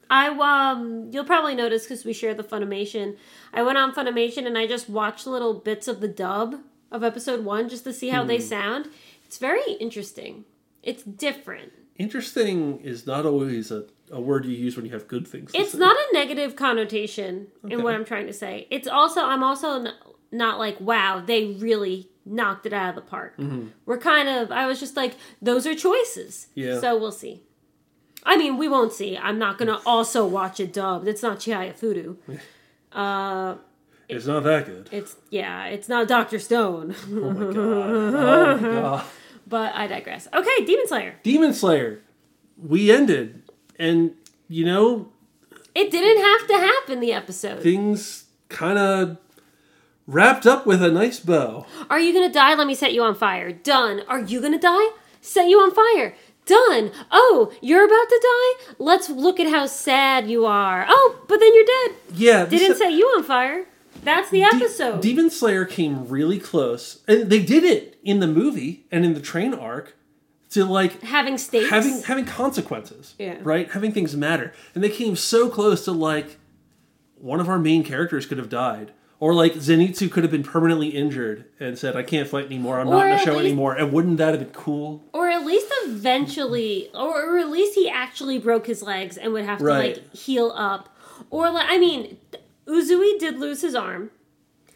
I um you'll probably notice because we share the Funimation. I went on Funimation and I just watched little bits of the dub of episode one just to see how they sound. It's very interesting. It's different. Interesting is not always a, a word you use when you have good things. to It's say. not a negative connotation in what I'm trying to say. It's also I'm also not like wow they really knocked it out of the park. We're kind of I was just like those are choices. Yeah. So we'll see. I mean we won't see. I'm not gonna also watch it dubbed. It's not Chihayafuru. Uh, It's not that good. it's yeah, it's not Doctor Stone. Oh my god. Oh my god. but I digress. Okay, Demon Slayer. Demon Slayer. We ended, and you know It didn't have to happen. The episode. things kind of wrapped up with a nice bow. Are you gonna die? Let me set you on fire. Done. Are you gonna die? Set you on fire. Done. Oh, you're about to die? Let's look at how sad you are. Oh, but then you're dead. Yeah, Didn't set you on fire. That's the De- episode. Demon Slayer came really close, and they did it in the movie and in the train arc to like having stakes. having having consequences. Yeah. Right? Having things matter. And they came so close to like one of our main characters could have died. Or like Zenitsu could have been permanently injured and said, I can't fight anymore, I'm Or not in the show least- anymore. And wouldn't that have been cool? or at least eventually, or, at least he actually broke his legs and would have to Right. like heal up. Or like, I mean, Uzui did lose his arm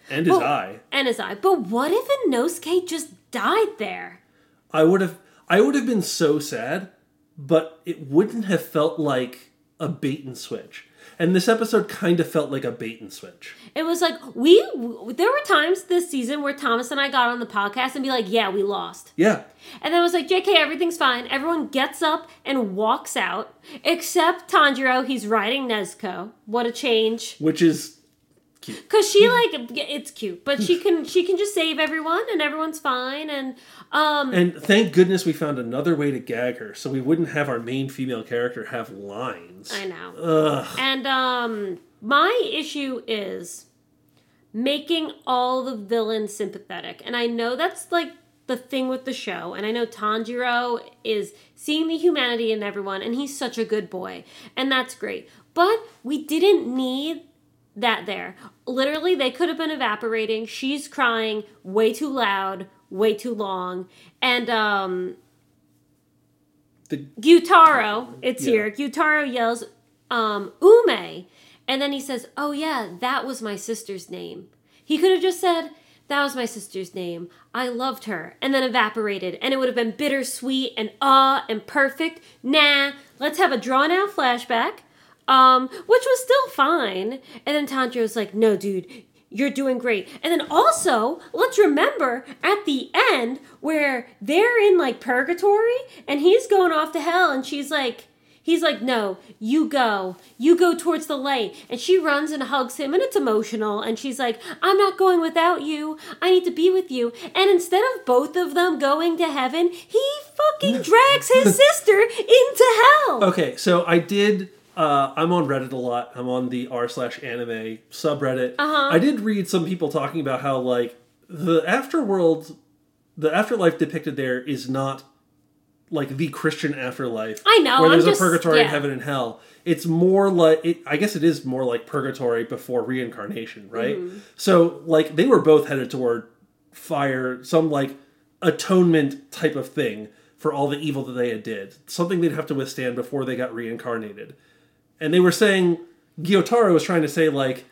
And his Well- eye. and his eye, but what if Inosuke just died there? I would have I would have been so sad, but it wouldn't have felt like a bait and switch. And this episode kind of felt like a bait and switch. It was like we there were times this season where Thomas and I got on the podcast and be like, "Yeah, we lost." Yeah. And then it was like, "JK, everything's fine." Everyone gets up and walks out except Tanjiro, he's riding Nezuko. What a change. Which is Cuz she like it's cute, but she can she can just save everyone and everyone's fine and um and thank goodness we found another way to gag her so we wouldn't have our main female character have lines. I know. Ugh. And um my issue is making all the villains sympathetic. And I know that's like the thing with the show. And I know Tanjiro is seeing the humanity in everyone and he's such a good boy. And that's great. But we didn't need that there. Literally they could have been evaporating. She's crying way too loud, way too long. And um The, Gyutaro, it's Yeah. here. Gyutaro yells, um, Ume. And then he says, Oh, yeah, that was my sister's name. He could have just said, That was my sister's name. I loved her. And then evaporated. And it would have been bittersweet and ah and perfect. Nah, let's have a drawn out flashback, um, which was still fine. And then Tanjiro's like, No, dude, you're doing great. And then also, let's remember at the end where they're in like purgatory and he's going off to hell and she's like, he's like, no, you go. You go towards the light. And she runs and hugs him and it's emotional. And she's like, I'm not going without you. I need to be with you. And instead of both of them going to heaven, he fucking drags his sister into hell. okay, so I did. Uh, I'm on Reddit a lot. I'm on the r slash anime subreddit. Uh-huh. I did read some people talking about how like the afterworld, the afterlife depicted there is not like the Christian afterlife. I know, where I'm there's just- a purgatory yeah. and heaven and hell. It's more like it, I guess it is more like purgatory before reincarnation, right? Mm-hmm. So like they were both headed toward fire, some like atonement type of thing for all the evil that they had did, something they'd have to withstand before they got reincarnated. And they were saying Gyutaro was trying to say like,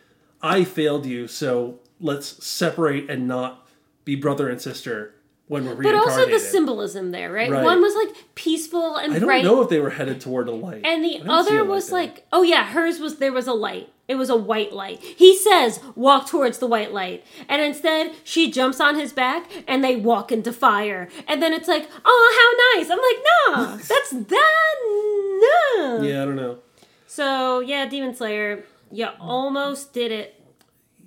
I failed you, so let's separate and not be brother and sister when we're But also the symbolism there, right? Right. One was like peaceful and I don't bright. know if they were headed toward a light. And the other was there. like, oh yeah, hers was there was a light. It was a white light. He says, walk towards the white light. And instead, she jumps on his back and they walk into fire. And then it's like, oh, how nice. I'm like, nah, that's that. No. Yeah, I don't know. So, yeah, Demon Slayer, you almost did it.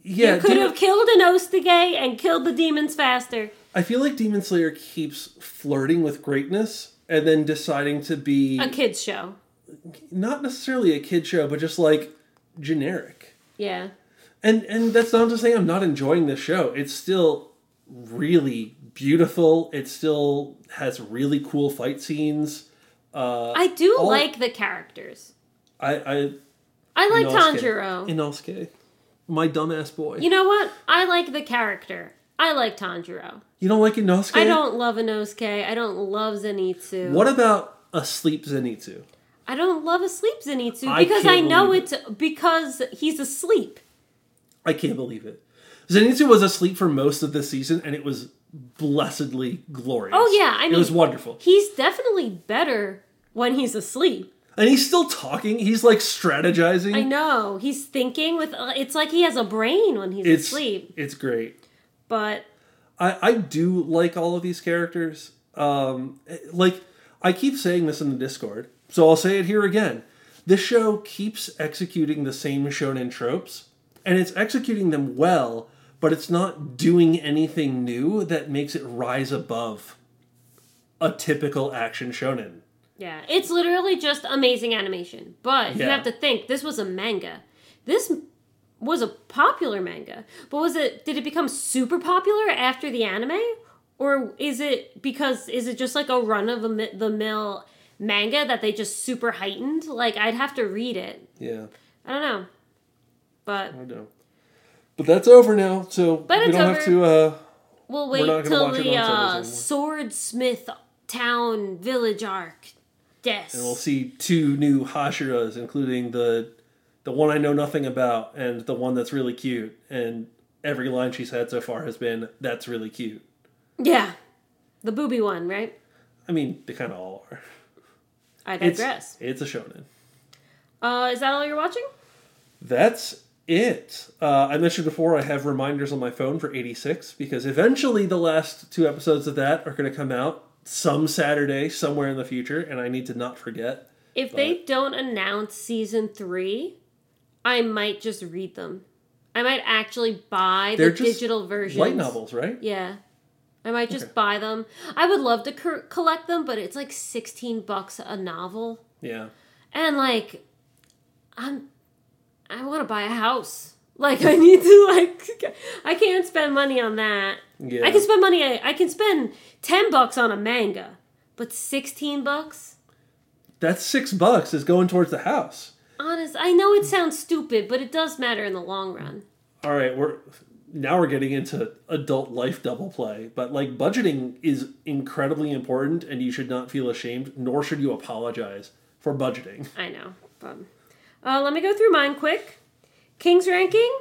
Yeah, you could Demon- have killed an Ostage and killed the demons faster. I feel like Demon Slayer keeps flirting with greatness and then deciding to be A kid's show. not necessarily a kid show, but just like generic. Yeah. And and that's not to say I'm not enjoying this show. It's still really beautiful. It still has really cool fight scenes. Uh, I do all- like the characters. I I I like Inosuke. Tanjiro. Inosuke, my dumbass boy. You know what? I like the character. I like Tanjiro. You don't like Inosuke? I don't love Inosuke. I don't love Zenitsu. What about a sleep Zenitsu? I don't love asleep Zenitsu I because I know it's because he's asleep. I can't believe it. Zenitsu was asleep for most of the season, and it was blessedly glorious. Oh, yeah, I mean, it was wonderful. He's definitely better when he's asleep. And he's still talking. He's like strategizing. I know. He's thinking with uh, it's like he has a brain when he's It's asleep. it's great. But I I do like all of these characters. Um, like I keep saying this in the Discord, so I'll say it here again. This show keeps executing the same shonen tropes, and it's executing them well, but it's not doing anything new that makes it rise above a typical action shonen. Yeah, it's literally just amazing animation. But you have to think this was a manga. This was a popular manga. But was it did it become super popular after the anime or is it because is it just like a run of the mill manga that they just super heightened? Like I'd have to read it. Yeah, I don't know. But I know. But that's over now, so But we don't have to. Uh, we'll wait till the uh. Swordsmith Town Village arc. Des. and we'll see two new Hashiras, including the the one I know nothing about and the one that's really cute. And every line she's had so far has been, "That's really cute." Yeah. The booby one, right? I mean, they kind of all are. I It's, digress. it's a shonen. Uh, is that all you're watching? That's it. Uh, I mentioned before I have reminders on my phone for 86 because eventually the last two episodes of that are going to come out some Saturday somewhere in the future, and I need to not forget. If they don't announce season three, I might just read them. I might actually buy the They're just digital versions. Light novels, right? Yeah. I might just Okay. buy them. I would love to co- collect them, but it's like 16 bucks a novel. Yeah. And like I'm I want to buy a house. Like I need to like I can't spend money on that. Yeah. I can spend money I can spend 10 bucks on a manga, but 16 bucks? That's six bucks is going towards the house. Honest, I know it sounds stupid, but it does matter in the long run. All right, we're now we're getting into adult life double play, but like budgeting is incredibly important, and you should not feel ashamed, nor should you apologize for budgeting. I know. But uh, let me go through mine quick. King's ranking.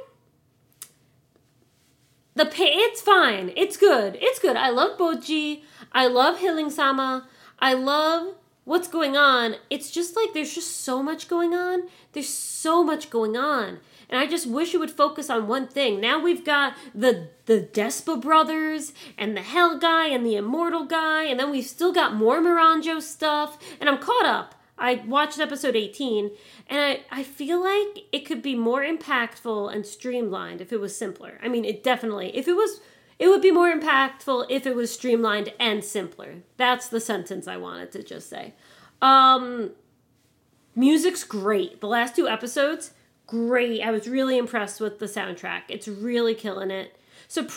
The pay, it's fine. It's good. It's good. I love Bojji. I love Hiling Sama. I love what's going on. It's just like there's just so much going on. There's so much going on. And I just wish it would focus on one thing. Now we've got the the Despa brothers and the Hell guy and the Immortal guy, and then we've still got more Miranjo stuff. And I'm caught up. I watched episode 18, and I, I feel like it could be more impactful and streamlined if it was simpler. I mean, it definitely, if it was, it would be more impactful if it was streamlined and simpler. That's the sentence I wanted to just say. Um, music's great. The last two episodes, great. I was really impressed with the soundtrack. It's really killing it. So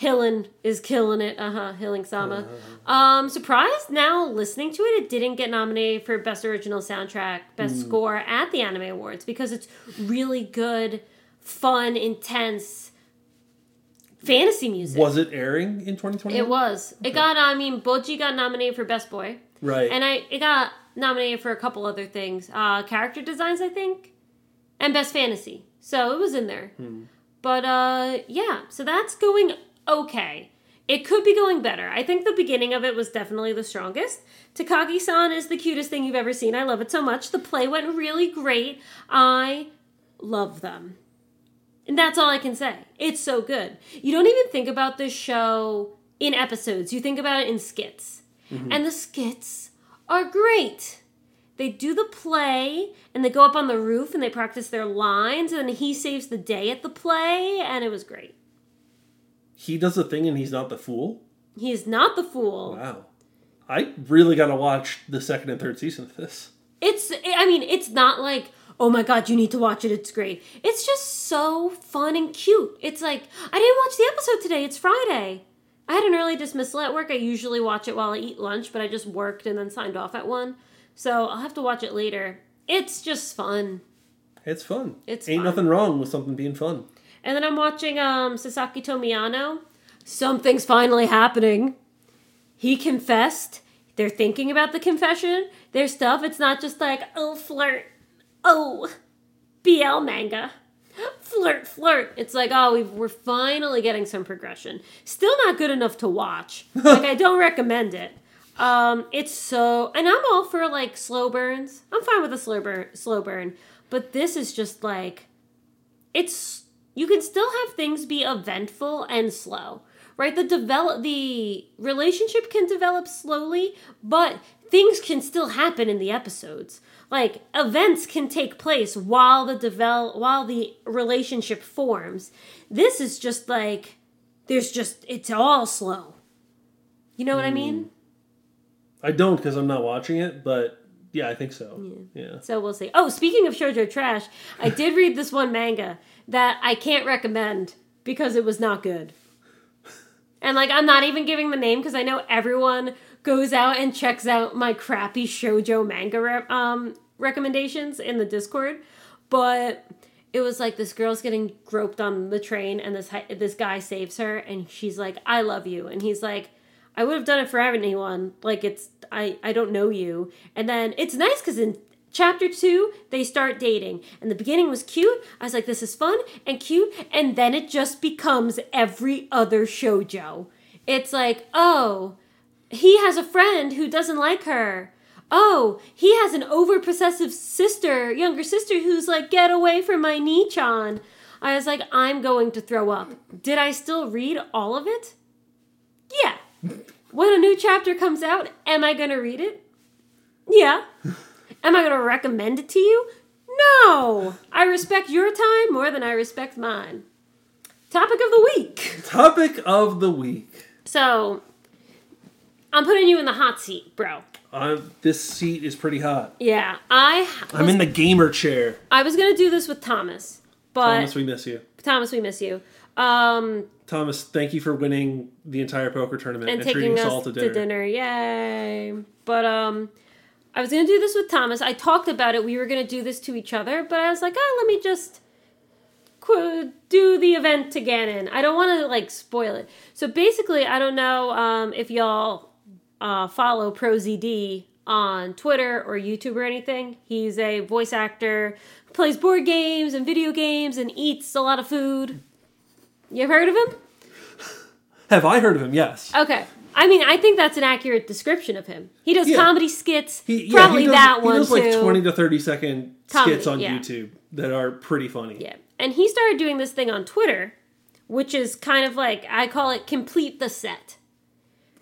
Hillen is killing it. Uh huh. Hiling Sama. Um, surprised now listening to it, it didn't get nominated for best original soundtrack, best score at the Anime Awards because it's really good, fun, intense fantasy music. Was it airing in 2020? It was. It got. I mean, Bojji got nominated for best boy, Right. and I it got nominated for a couple other things. Uh, character designs, I think, and best fantasy. So it was in there. But uh, yeah. So that's going okay. It could be going better. I think the beginning of it was definitely the strongest. Takagi-san is the cutest thing you've ever seen. I love it so much. The play went really great. I love them. And that's all I can say. It's so good. You don't even think about this show in episodes, you think about it in skits. Mm-hmm. And the skits are great. They do the play and they go up on the roof and they practice their lines and then he saves the day at the play and it was great. He does the thing and he's not the fool? He's not the fool. Wow. I really got to watch the second and third season of this. It's I mean, it's not like, oh my god, you need to watch it, it's great. It's just so fun and cute. It's like, I didn't watch the episode today, it's Friday. I had an early dismissal at work. I usually watch it while I eat lunch, but I just worked and then signed off at one. So I'll have to watch it later. It's just fun. It's fun. It's Ain't fun. nothing wrong with something being fun. And then I'm watching um Sasaki to Miyano. Something's finally happening. He confessed. They're thinking about the confession. Their stuff. It's not just like, oh, flirt. Oh, BL manga. Flirt, flirt. It's like, oh, we've, we're finally getting some progression. Still not good enough to watch. like, I don't recommend it. Um, it's so, and I'm all for like slow burns. I'm fine with a slow burn, slow burn, but this is just like, it's you can still have things be eventful and slow right? The develop the relationship can develop slowly but things can still happen in the episodes. Like events can take place while the develop while the relationship forms. This is just like there's just it's all slow. You know what i mean? Mm. I don't because I'm not watching it, but yeah, I think so. Yeah. So we'll see. Oh, speaking of shoujo trash, I did read this one manga that I can't recommend because it was not good. And like I'm not even giving the name because I know everyone goes out and checks out my crappy shojo manga re- um, recommendations in the Discord, but it was like this girl's getting groped on the train and this hi- this guy saves her and she's like I love you. And he's like I would have done it for anyone like it's I I don't know you. And then it's nice because in chapter two they start dating and the beginning was cute I was like this is fun and cute and then it just becomes every other shojo it's like oh he has a friend who doesn't like her oh, he has an over possessive sister, younger sister, who's like, get away from my Nichan. I was like, I'm going to throw up. Did I still read all of it? Yeah. When a new chapter comes out, am I going to read it? Yeah. Am I going to recommend it to you? No. I respect your time more than I respect mine. Topic of the week. Topic of the week. So, I'm putting you in the hot seat, bro. Uh, this seat is pretty hot. Yeah, I I'm in the gamer chair. I was gonna do this with Thomas, but Thomas, we miss you. Thomas, we miss you. Um, Thomas, thank you for winning the entire poker tournament and and, taking treating us us all to dinner. Yay! But um, I was gonna do this with Thomas. I talked about it. We were gonna do this to each other, but I was like, oh, let me just qu- do the event to Ganon. I don't want to like spoil it. So basically, I don't know um, if y'all uh, follow ProZD on Twitter or YouTube or anything. He's a voice actor plays board games and video games and eats a lot of food. You've heard of him? Have I heard of him? Yes. Okay. I mean, I think that's an accurate description of him. He does Yeah. comedy skits. He, yeah, probably he does, that he one does too. like 20 to 30 second Comedy, skits on yeah. YouTube that are pretty funny. Yeah. And he started doing this thing on Twitter, which is kind of like I call it complete the set.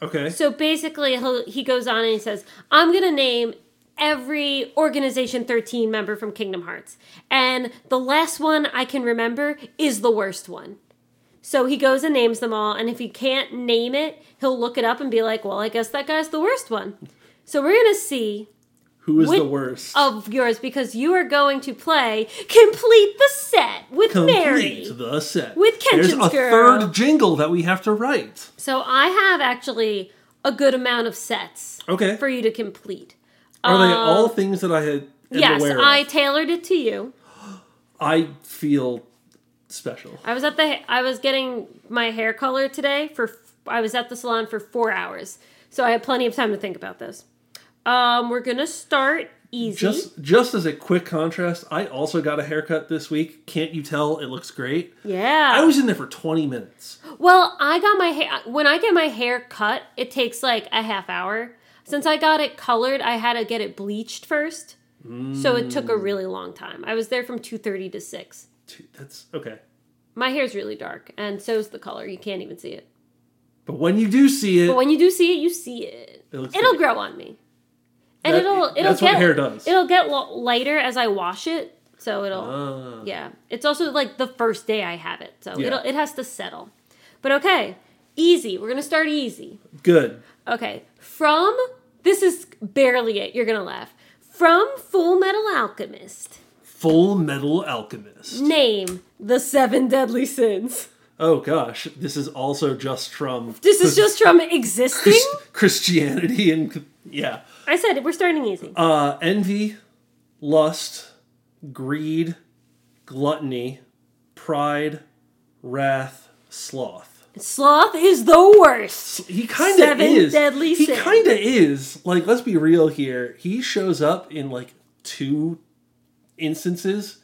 Okay. So basically, he'll, he goes on and he says, I'm going to name every Organization 13 member from Kingdom Hearts. And the last one I can remember is the worst one. So he goes and names them all. And if he can't name it, he'll look it up and be like, well, I guess that guy's the worst one. So we're going to see Who is the worst? of yours because you are going to play Complete the Set with Mary. Complete Mary. the set. With There's a girl. third jingle that we have to write. So I have actually a good amount of sets Okay. for you to complete. Are they Um, all things that I had Yes, I tailored it to you. I feel special. I was at the I was getting my hair colored today for I was at the salon for 4 hours. So I had plenty of time to think about this. Um we're going to start easy. Just just as a quick contrast, I also got a haircut this week. Can't you tell it looks great? yeah. I was in there for 20 minutes. Well, I got my hair when I get my hair cut, it takes like a half hour. Since I got it colored, I had to get it bleached first. So it took a really long time. I was there from 2:30 to 6. Dude, That's okay. My hair's really dark and so's the color. You can't even see it. But when you do see it, But when you do see it, you see it. it it'll great. grow on me. And That- it'll it'll that's what get hair does. It'll get lighter as I wash it. So it'll Ah. Yeah. It's also like the first day I have it. So Yeah. it'll it has to settle. But okay. Easy. We're going to start easy. good. Okay, from this is barely it. You're gonna laugh. From Full Metal Alchemist, Full Metal Alchemist. name the seven deadly sins. Oh gosh, this is also just from This is just from existing. Chris- Christianity and yeah. I said it. We're starting easy. Uh, envy, lust, greed, gluttony, pride, wrath, sloth. Sloth is the worst. He kind of Seven is. deadly he kind of is. Like, let's be real here. He shows up in like two instances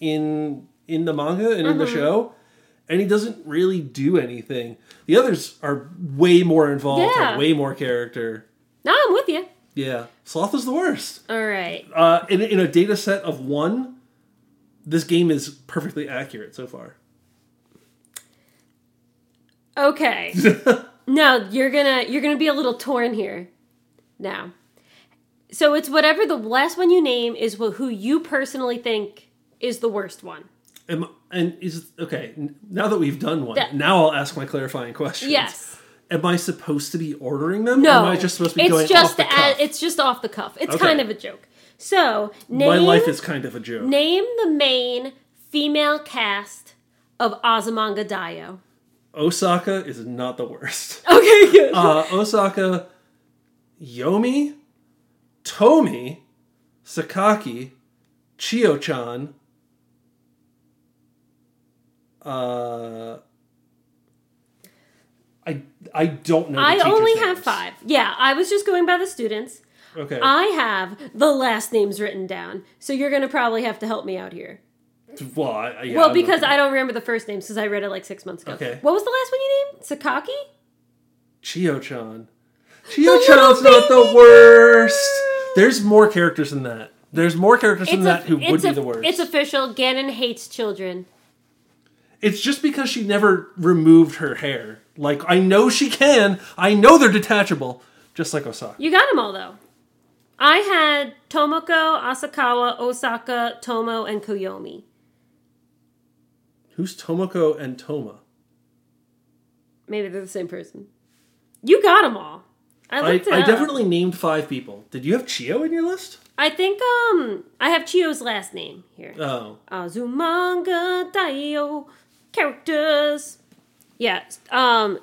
in in the manga and in the Mm-hmm. show, and he doesn't really do anything. The others are way more involved, Yeah. way more character. No, I'm with you. Yeah, sloth is the worst. All right. Uh, in in a data set of one, this game is perfectly accurate so far. Okay. no, you're gonna you're gonna be a little torn here. Now, so it's whatever the last one you name is wh- who you personally think is the worst one. Am, and is okay. Now that we've done one, That- now I'll ask my clarifying question. Yes. Am I supposed to be ordering them? No, Or am I just supposed to be it's going just off the cuff? it's just off the cuff. It's Okay. kind of a joke. So name my life is kind of a joke. name the main female cast of Azumanga Daioh. Osaka is not the worst. Okay, good. Uh, Osaka, Yomi, Tomi, Sakaki, Chiyo-chan. Uh, I I don't know. the I only have five. Yeah, I was just going by the students. Okay. I have the last names written down, so you're gonna probably have to help me out here. well, I, yeah, well, because. I don't remember the first names because I read it like six months ago. Okay. What was the last one you named? Sakaki? Chiyo-chan. Chiyo-chan's not the worst. There's more characters than that. There's more characters than that who would be the worst. it's official. Ganon hates children. It's just because she never removed her hair. Like I know she can. I know they're detachable, just like Osaka. You got them all though. I had Tomoko, Asakawa, Osaka, Tomo, and Koyomi. Who's Tomoko and Toma? Maybe they're the same person. You got them all. I I, I definitely named five people. Did you have Chiyo in your list? I think um I have Chiyo's last name here. Oh, Azumanga Daioh characters. Yeah. Um.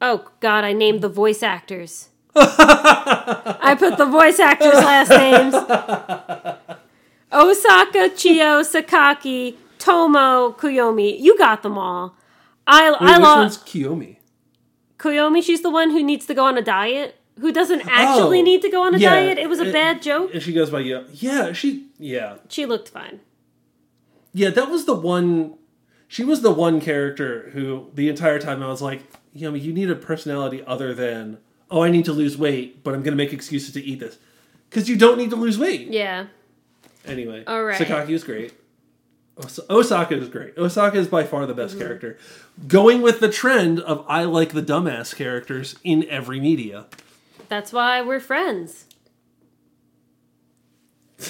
Oh God, I named the voice actors. I put the voice actors' last names. Osaka, Chio, Sakaki, Tomo, Koyomi. You got them all. I Wait, I which one's Kiyomi? Koyomi. She's the one who needs to go on a diet. Who doesn't actually Oh, need to go on a yeah, diet? It was a it- bad joke. And she goes by yeah. Yeah, she yeah. She looked fine. Yeah, that was the one. She was the one character who the entire time I was like, Yumi, you need a personality other than oh, I need to lose weight, but I'm going to make excuses to eat this because you don't need to lose weight. Yeah. Anyway, All right. Sakaki was great. Os- Osaka is great. Osaka is by far the best Mm-hmm. character. Going with the trend of I like the dumbass characters in every media. That's why we're friends.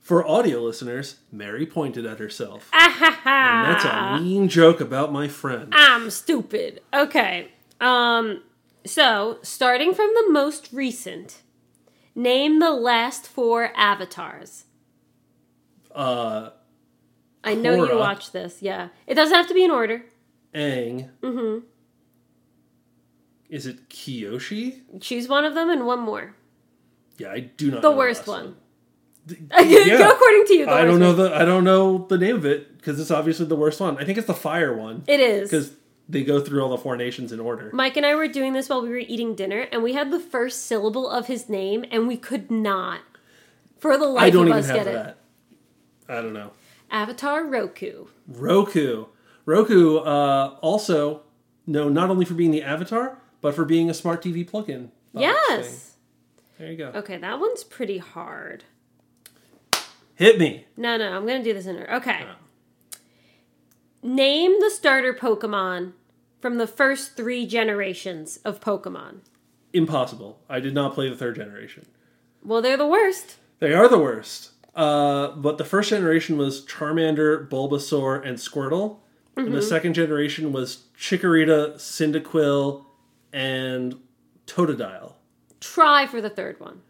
For audio listeners, Mary pointed at herself. Ah. And that's a mean joke about my friend. I'm stupid. Okay. Um so, starting from the most recent, name the last four avatars. Uh, I know you Korra. watched this. Yeah. It doesn't have to be in order. Aang. Mm-hmm. Is it Kyoshi? Choose one of them and one more. Yeah, I do not. Know. The worst last one. Yeah. Go according to you. The I don't know one. the I don't know the name of it because it's obviously the worst one. I think it's the fire one It is. because they go through all the four nations in order. Mike and I were doing this while we were eating dinner, and we had the first syllable of his name, and we could not, for the life I don't of even us, have get it. that. I don't know. Avatar Roku. Roku. Roku uh, also known not only for being the avatar, but for being a smart TV plugin. box thing. Yes. There you go. Okay, that one's pretty hard. Hit me. No, no, I'm gonna do this in order. Okay. Name the starter Pokemon from the first three generations of Pokemon. Impossible. I did not play the third generation. Well, they're the worst. They are the worst. Uh, but the first generation was Charmander, Bulbasaur, and Squirtle. And Mm-hmm. the second generation was Chikorita, Cyndaquil, and Totodile. Try for the third one.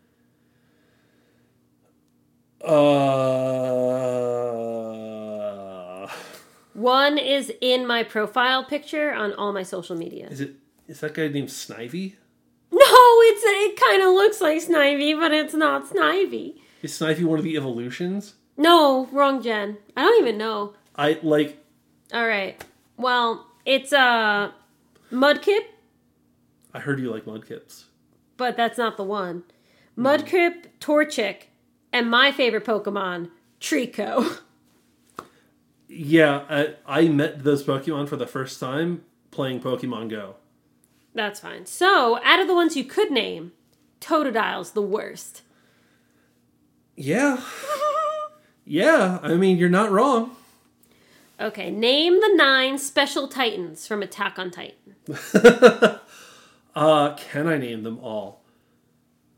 Uh, One is in my profile picture on all my social media. is it? Is that guy named Snivy? No, it's it kind of looks like Snivy, but it's not Snivy. Is Snivy one of the evolutions? No, wrong gen. I don't even know. I like. All right. Well, it's uh Mudkip, I heard you like Mudkips. but that's not the one. Mudkip, Torchic, and my favorite Pokemon, Treecko. Yeah, I, I met those Pokemon for the first time playing Pokemon Go. That's fine. So, out of the ones you could name, Totodile's the worst. Yeah. Yeah, I mean, you're not wrong. Okay, name the nine special titans from Attack on Titan. Uh, can I name them all?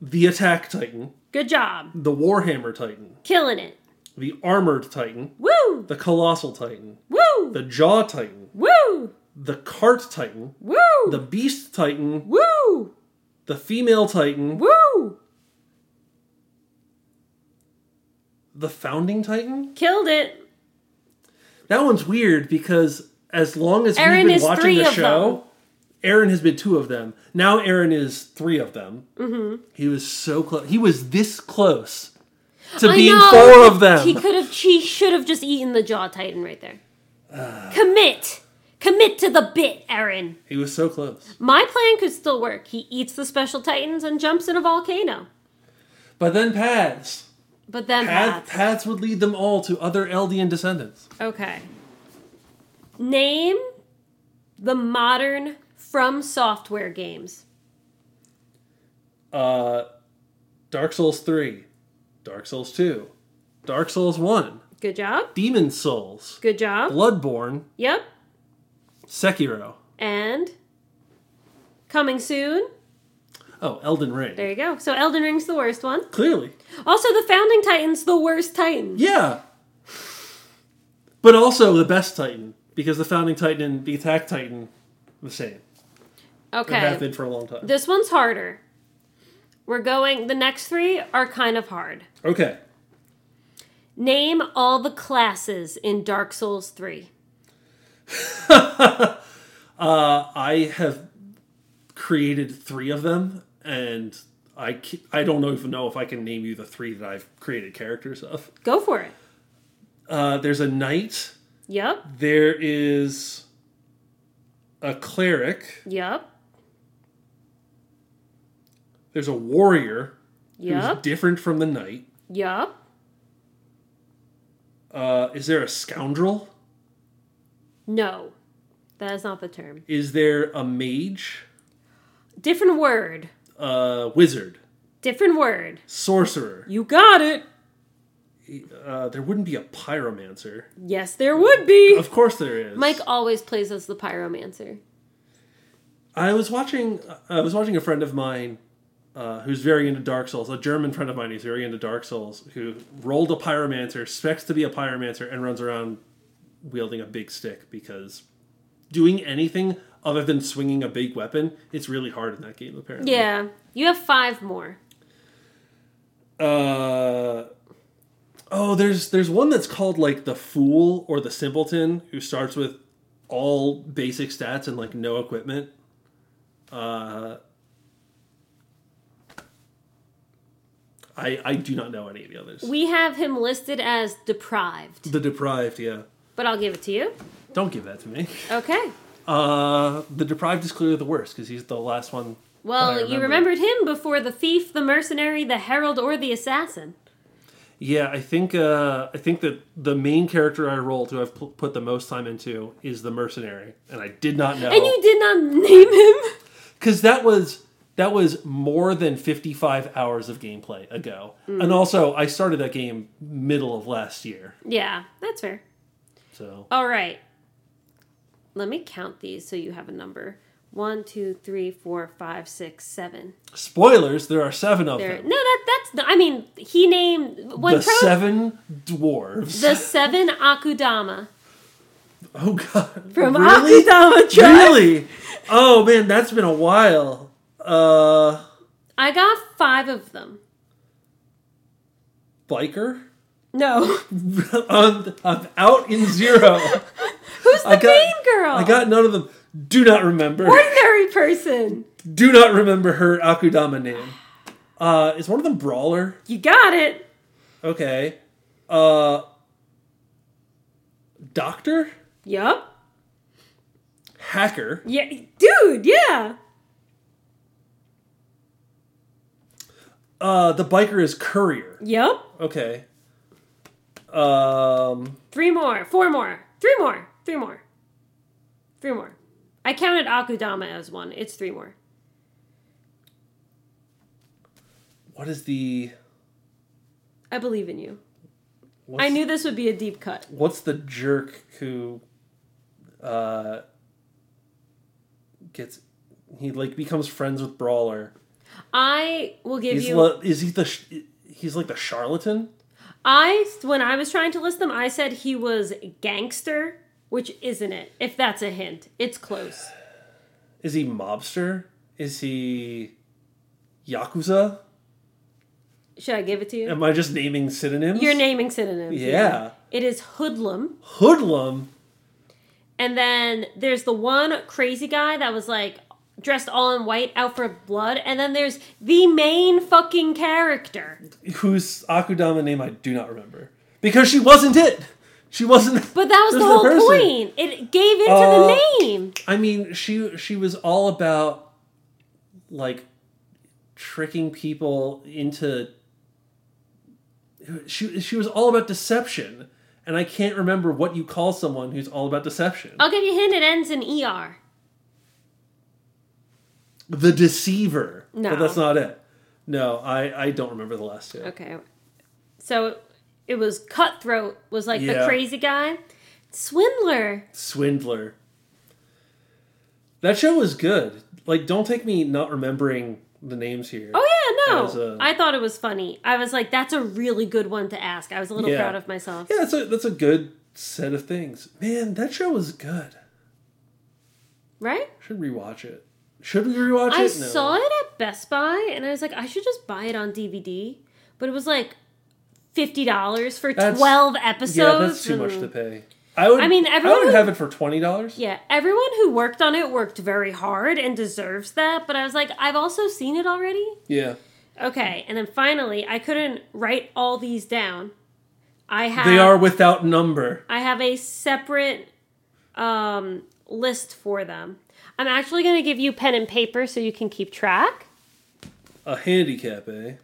The Attack Titan, Good job. the Warhammer Titan, Killing it. the Armored Titan, Woo! the Colossal Titan, Woo! the Jaw Titan, Woo! the Cart Titan, Woo! the Beast Titan, Woo! the Female Titan, Woo! The Founding Titan. Killed it. That one's weird because as long as Eren we've been watching the show. Eren has been two of them. Now Eren is three of them. Mm-hmm. He was so close. He was this close to I being know. four of them. He could have. He should have just eaten the jaw titan right there. Commit. Commit to the bit, Eren. He was so close. My plan could still work. He eats the special titans and jumps in a volcano. But then paths. But then Path, paths. paths would lead them all to other Eldian descendants. Okay. Name the modern From Software games. Uh, Dark Souls 3, Dark Souls 2, Dark Souls 1, Good job. Demon Souls, Good job. Bloodborne, Yep. Sekiro. And coming soon. Oh, Elden Ring. There you go. So Elden Ring's the worst one. Clearly. Also, the Founding Titan's the worst Titan. Yeah. But also the best Titan, because the Founding Titan and the Attack Titan, the same. They have Okay. been for a long time. This one's harder. We're going, the next three are kind of hard. Okay. Name all the classes in Dark Souls 3. Uh, I have created three of them, and I, I don't even know if I can name you the three that I've created characters of. Go for it. Uh, there's a knight, Yep. there is a cleric, Yep. there's a warrior who's different from the knight. Yep. Uh, is there a scoundrel? No. That is not the term. Is there a mage? Different word. A wizard? Different word. Sorcerer? You got it. Uh, there wouldn't be a pyromancer. Yes, there would be. Of course there is. Mike always plays as the pyromancer. I was watching. I was watching a friend of mine uh, who's very into Dark Souls. A German friend of mine who's very into Dark Souls. Who rolled a pyromancer, expects to be a pyromancer, and runs around wielding a big stick because doing anything other than swinging a big weapon, it's really hard in that game. Apparently. Yeah. You have five more. Uh. Oh, there's there's one that's called like the Fool or the Simpleton, who starts with all basic stats and like no equipment. Uh, I I do not know any of the others. We have him listed as deprived, the Deprived, yeah. but I'll give it to you. Don't give that to me. Okay. Uh, the Deprived is clearly the worst because he's the last one. Well, you remembered him before the thief, the mercenary, the herald, or the assassin. Yeah, I think uh, I think that the main character I rolled, who I've pu- put the most time into, is the mercenary, and I did not know And you did not name him. because that was that was more than fifty five hours of gameplay ago, Mm. and also I started that game middle of last year, Yeah, that's fair. so All right. Let me count these so you have a number. One, two, three, four, five, six, seven. spoilers. There are seven of There. them. No, that that's. I mean, he named when the Pro seven dwarves. the seven Akudama oh god, from really? Akudama tribe. Really? Oh man, that's been a while. Uh, I got five of them. biker. No, I'm, I'm out in zero. who's the I got- main girl? I got none of them. Do not remember. ordinary person. Do not remember her Akudama name. Uh, is one of them Brawler? You got it. Okay. Uh, Doctor? Yup. Hacker? Yeah, dude. Yeah. Uh, the biker is Courier. Yup. Okay. Um, Three more. Four more. Three more. Three more. Three more. I counted Akudama as one. It's three more. what is the I believe in you. what's, I knew this would be a deep cut. what's the jerk who uh gets he like becomes friends with Brawler. I will give He's you. le- is he the sh- he's like the charlatan? I when I was trying to list them, I said he was gangster, which isn't it. If that's a hint, it's close. Is he mobster? Is he yakuza? Should I give it to you? Am I just naming synonyms? You're naming synonyms. Yeah. It is hoodlum. Hoodlum. And then there's the one crazy guy that was like dressed all in white out for blood. And then there's the main fucking character. Whose Akudama name I do not remember. Because she wasn't it. She wasn't But that was the whole person. point. It gave into Uh, the name. I mean, she she was all about like tricking people into she she was all about deception. And I can't remember what you call someone who's all about deception. I'll give you a hint. It ends in er. The deceiver. No. But that's not it. No, I I don't remember the last two. Okay. So it was Cutthroat was like the crazy guy. Swindler. Swindler. That show was good. Like, don't take me not remembering the names here. Oh yeah, no. I thought it was funny. I was like, that's a really good one to ask. I was a little Yeah. proud of myself. Yeah, that's a that's a good set of things. Man, that show was good. Right? Should rewatch it. Should we rewatch I it? No. saw it at Best Buy and I was like, I should just buy it on DVD. But it was like fifty dollars for That's- twelve episodes. Yeah, that's too much to pay. I would. I mean, I everyone would would- have it for twenty dollars. Yeah, everyone who worked on it worked very hard and deserves that. But I was like, I've also seen it already. Yeah. Okay, and then finally, I couldn't write all these down. I have They are without number. I have a separate um, list for them. I'm actually going to give you pen and paper so you can keep track. A handicap, eh?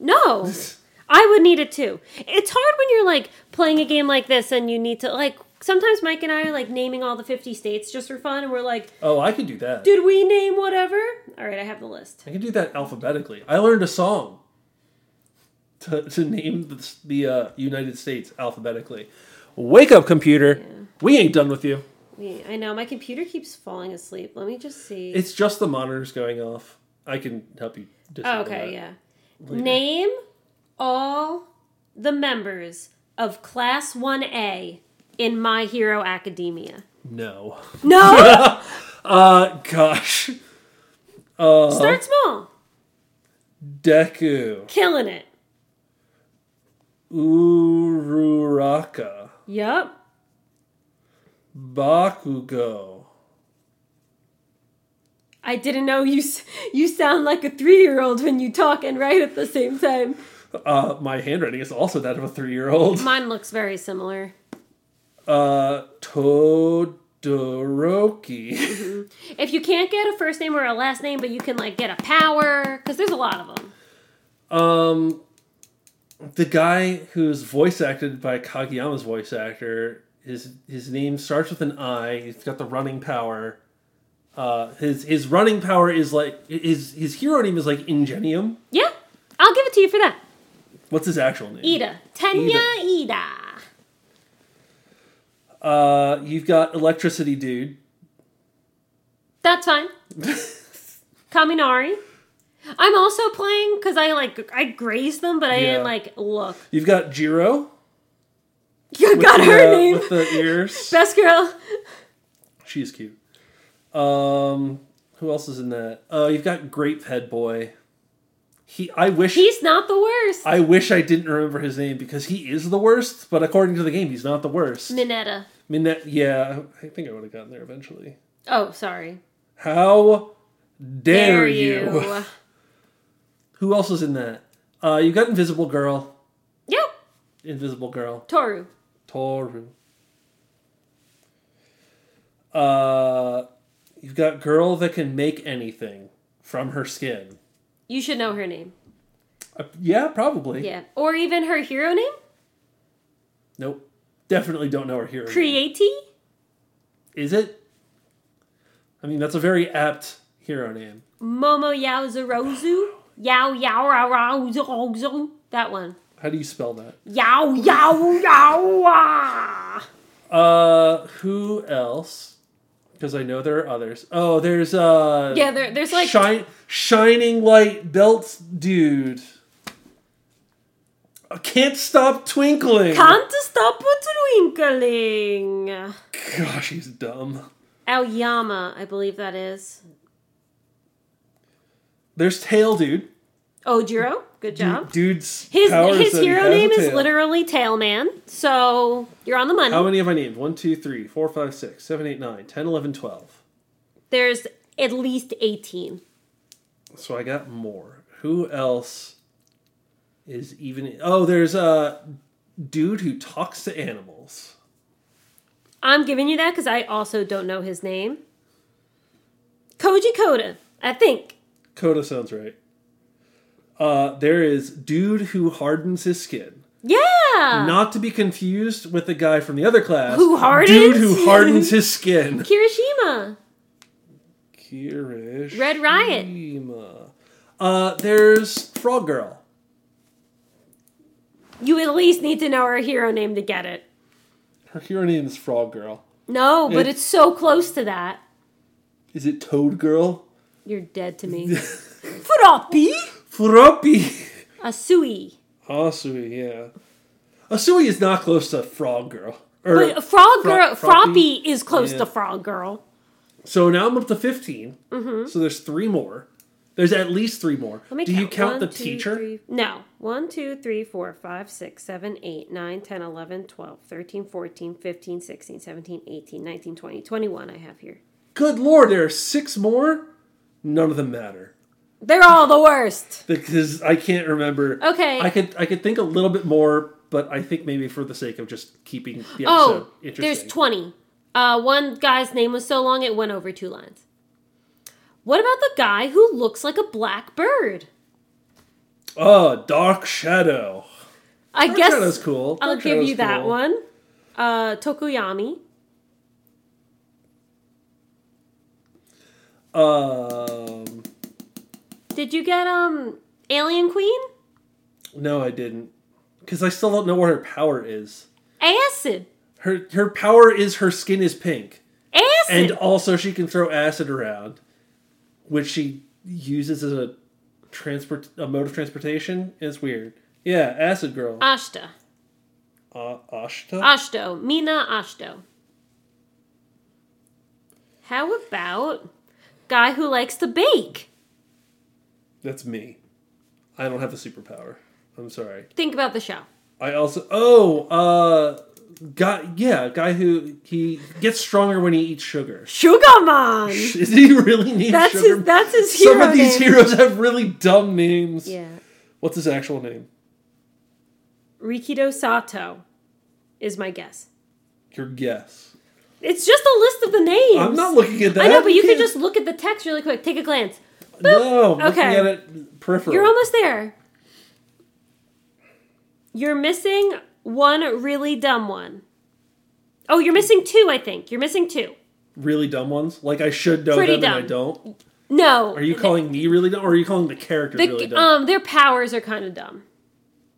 No, I would need it too. It's hard when you're like playing a game like this and you need to like. Sometimes Mike and I are like naming all the 50 states just for fun, and we're like, Oh, I can do that. did we name whatever? All right, I have the list. I can do that alphabetically. I learned a song to, to name the, the uh, United States alphabetically. Wake up, computer. We ain't done with you. I know my computer keeps falling asleep. Let me just see. It's just the monitors going off. I can help you. oh, okay, yeah. later. Name all the members of Class 1A in My Hero Academia. No. No! Uh, gosh. Uh, Start small. Deku. Killing it. Uraraka. Yup. Bakugo. I didn't know you you sound like a 3-year-old when you talk and write at the same time. Uh, my handwriting is also that of a three-year-old. Mine looks very similar. Uh, Todoroki. If you can't get a first name or a last name, but you can like get a power, because there's a lot of them. Um, the guy who's voice acted by Kageyama's voice actor, his his name starts with an I. He's got the running power. Uh, his his running power is like his his hero name is like Ingenium. Yeah, I'll give it to you for that. What's his actual name? Iida. Tenya Iida. Uh, you've got Electricity Dude. That's fine. Kaminari. I'm also playing because I like I grazed them, but I Yeah. didn't like look. You've got Jiro. You got the, her uh, name. with the ears. Best girl. She's cute. Um, who else is in that? Uh, you've got Grape Head Boy. He, I wish, He's not the worst. I wish I didn't remember his name because he is the worst. But according to the game, he's not the worst. Minetta. Minette, yeah, I think I would have gotten there eventually. Oh, sorry. How dare, you? Who else is in that? Uh, you got Invisible Girl. Yep. Invisible Girl. Toru. Uh, you've got girl that can make anything from her skin. You should know her name. Uh, yeah, probably. Yeah. Or even her hero name? Nope. Definitely don't know her hero. name. Creati? Is it? I mean, that's a very apt hero name. Momo Yaoyorozu? Yao Yao Rao Rao Zo Zo. That one. How do you spell that? Yao Yao Yao ah. Uh, who else? Because I know there are others. Oh, there's uh. Yeah, there, there's like Shine, shining light belt dude. I can't stop twinkling. Can't stop twinkling. Gosh, he's dumb. Aoyama, I believe that is. There's tail dude. Ojiro, good job. Dude's His his hero name is literally Tailman, so you're on the money. How many have I named? 1, 2, 3, 4, 5, 6, 7, 8, 9, 10, 11, 12. There's at least 18. So I got more. Who else is even. Oh, there's a dude who talks to animals. I'm giving you that because I also don't know his name. Koji Koda, I think. Koda sounds right. Uh, there is dude who hardens his skin. Yeah. Not to be confused with the guy from the other class. Who hardens? Dude who hardens his skin. Kirishima. Kirishima. Red Riot. Uh, there's Frog Girl. You at least need to know her hero name to get it. Her hero name is Frog Girl. No, but It- it's so close to that. Is it Toad Girl? You're dead to me. Floppy. Floppy. Asui. Asui, yeah. Asui is not close to Frog Girl. Or, But Frog Girl, Froppy. Froppy is close Yeah. to Frog Girl. so now I'm up to 15. Mm-hmm. So there's three more. There's at least three more. Do you count One, the two, teacher? three- No. 1, 2, 3, 4, 5, 6, 7, 8, 9, 10, 11, 12, 13, 14, 15, 16, 17, 18, 19, 20, 21 I have here. Good lord, there are six more? None of them matter. They're all the worst. Because I can't remember. Okay. I could I could think a little bit more, but I think maybe for the sake of just keeping the episode Oh, interesting. there's 20. Uh, one guy's name was so long it went over two lines. What about the guy who looks like a black bird? Oh, Dark Shadow. I Dark guess Shadow's cool. I'll Dark give Shadow's you that cool. one. Uh, Tokoyami. Um, Did you get um Alien Queen? no, I didn't, because I still don't know what her power is. Acid. Her her power is her skin is pink, Acid. and also she can throw acid around, which she uses as a transport a mode of transportation. It's weird. Yeah, acid girl. Ashta. Uh, Ashta. Ashto. Mina Ashto. How about guy who likes to bake? That's me. I don't have a superpower. I'm sorry. Think about the show. I also oh uh guy yeah guy who he gets stronger when he eats sugar. Sugar man. Is he really named That's Sugar? his. That's his hero. Some of these name. heroes have really dumb names. Yeah. What's his actual name? Rikido Sato is my guess. Your guess. It's just a list of the names. I'm not looking at that. I know, but you could can't- just look at the text really quick. Take a glance. No. I'm Looking Okay. at it peripheral. You're almost there. You're missing one really dumb one. Oh, you're missing two, I think. You're missing two. really dumb ones. Like I should know Pretty them and I don't. No. Are you calling me really dumb, or are you calling the characters the, really dumb? um their powers are kind of dumb.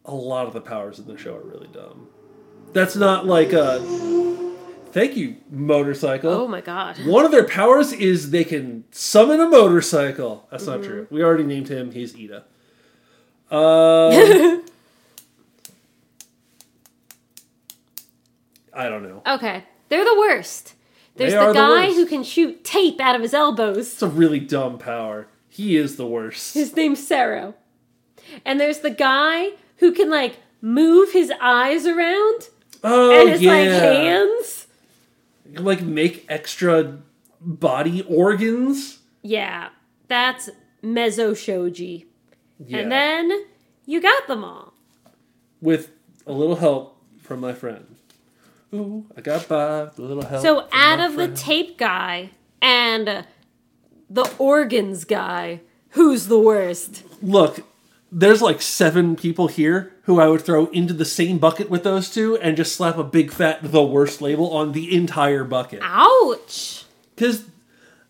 a lot of the powers in the show are really dumb. That's not like a. Thank you, motorcycle. Oh my god. One of their powers is they can summon a motorcycle. That's Mm-hmm. not true. We already named him. He's Iida. Um, I don't know. Okay. They're the worst. There's They the the guy worst. who can shoot tape out of his elbows. It's a really dumb power. He is the worst. His name's Sero. And there's the guy who can like move his eyes around oh and his yeah, like hands. Like make extra body organs. Yeah, that's Mezo Shoji. Yeah. And then you got them all. with a little help from my friend. Ooh, I got by with a little help. So out of the tape guy and the organs guy, who's the worst? look, there's like seven people here who I would throw into the same bucket with those two and just slap a big fat the worst label on the entire bucket. Ouch. Because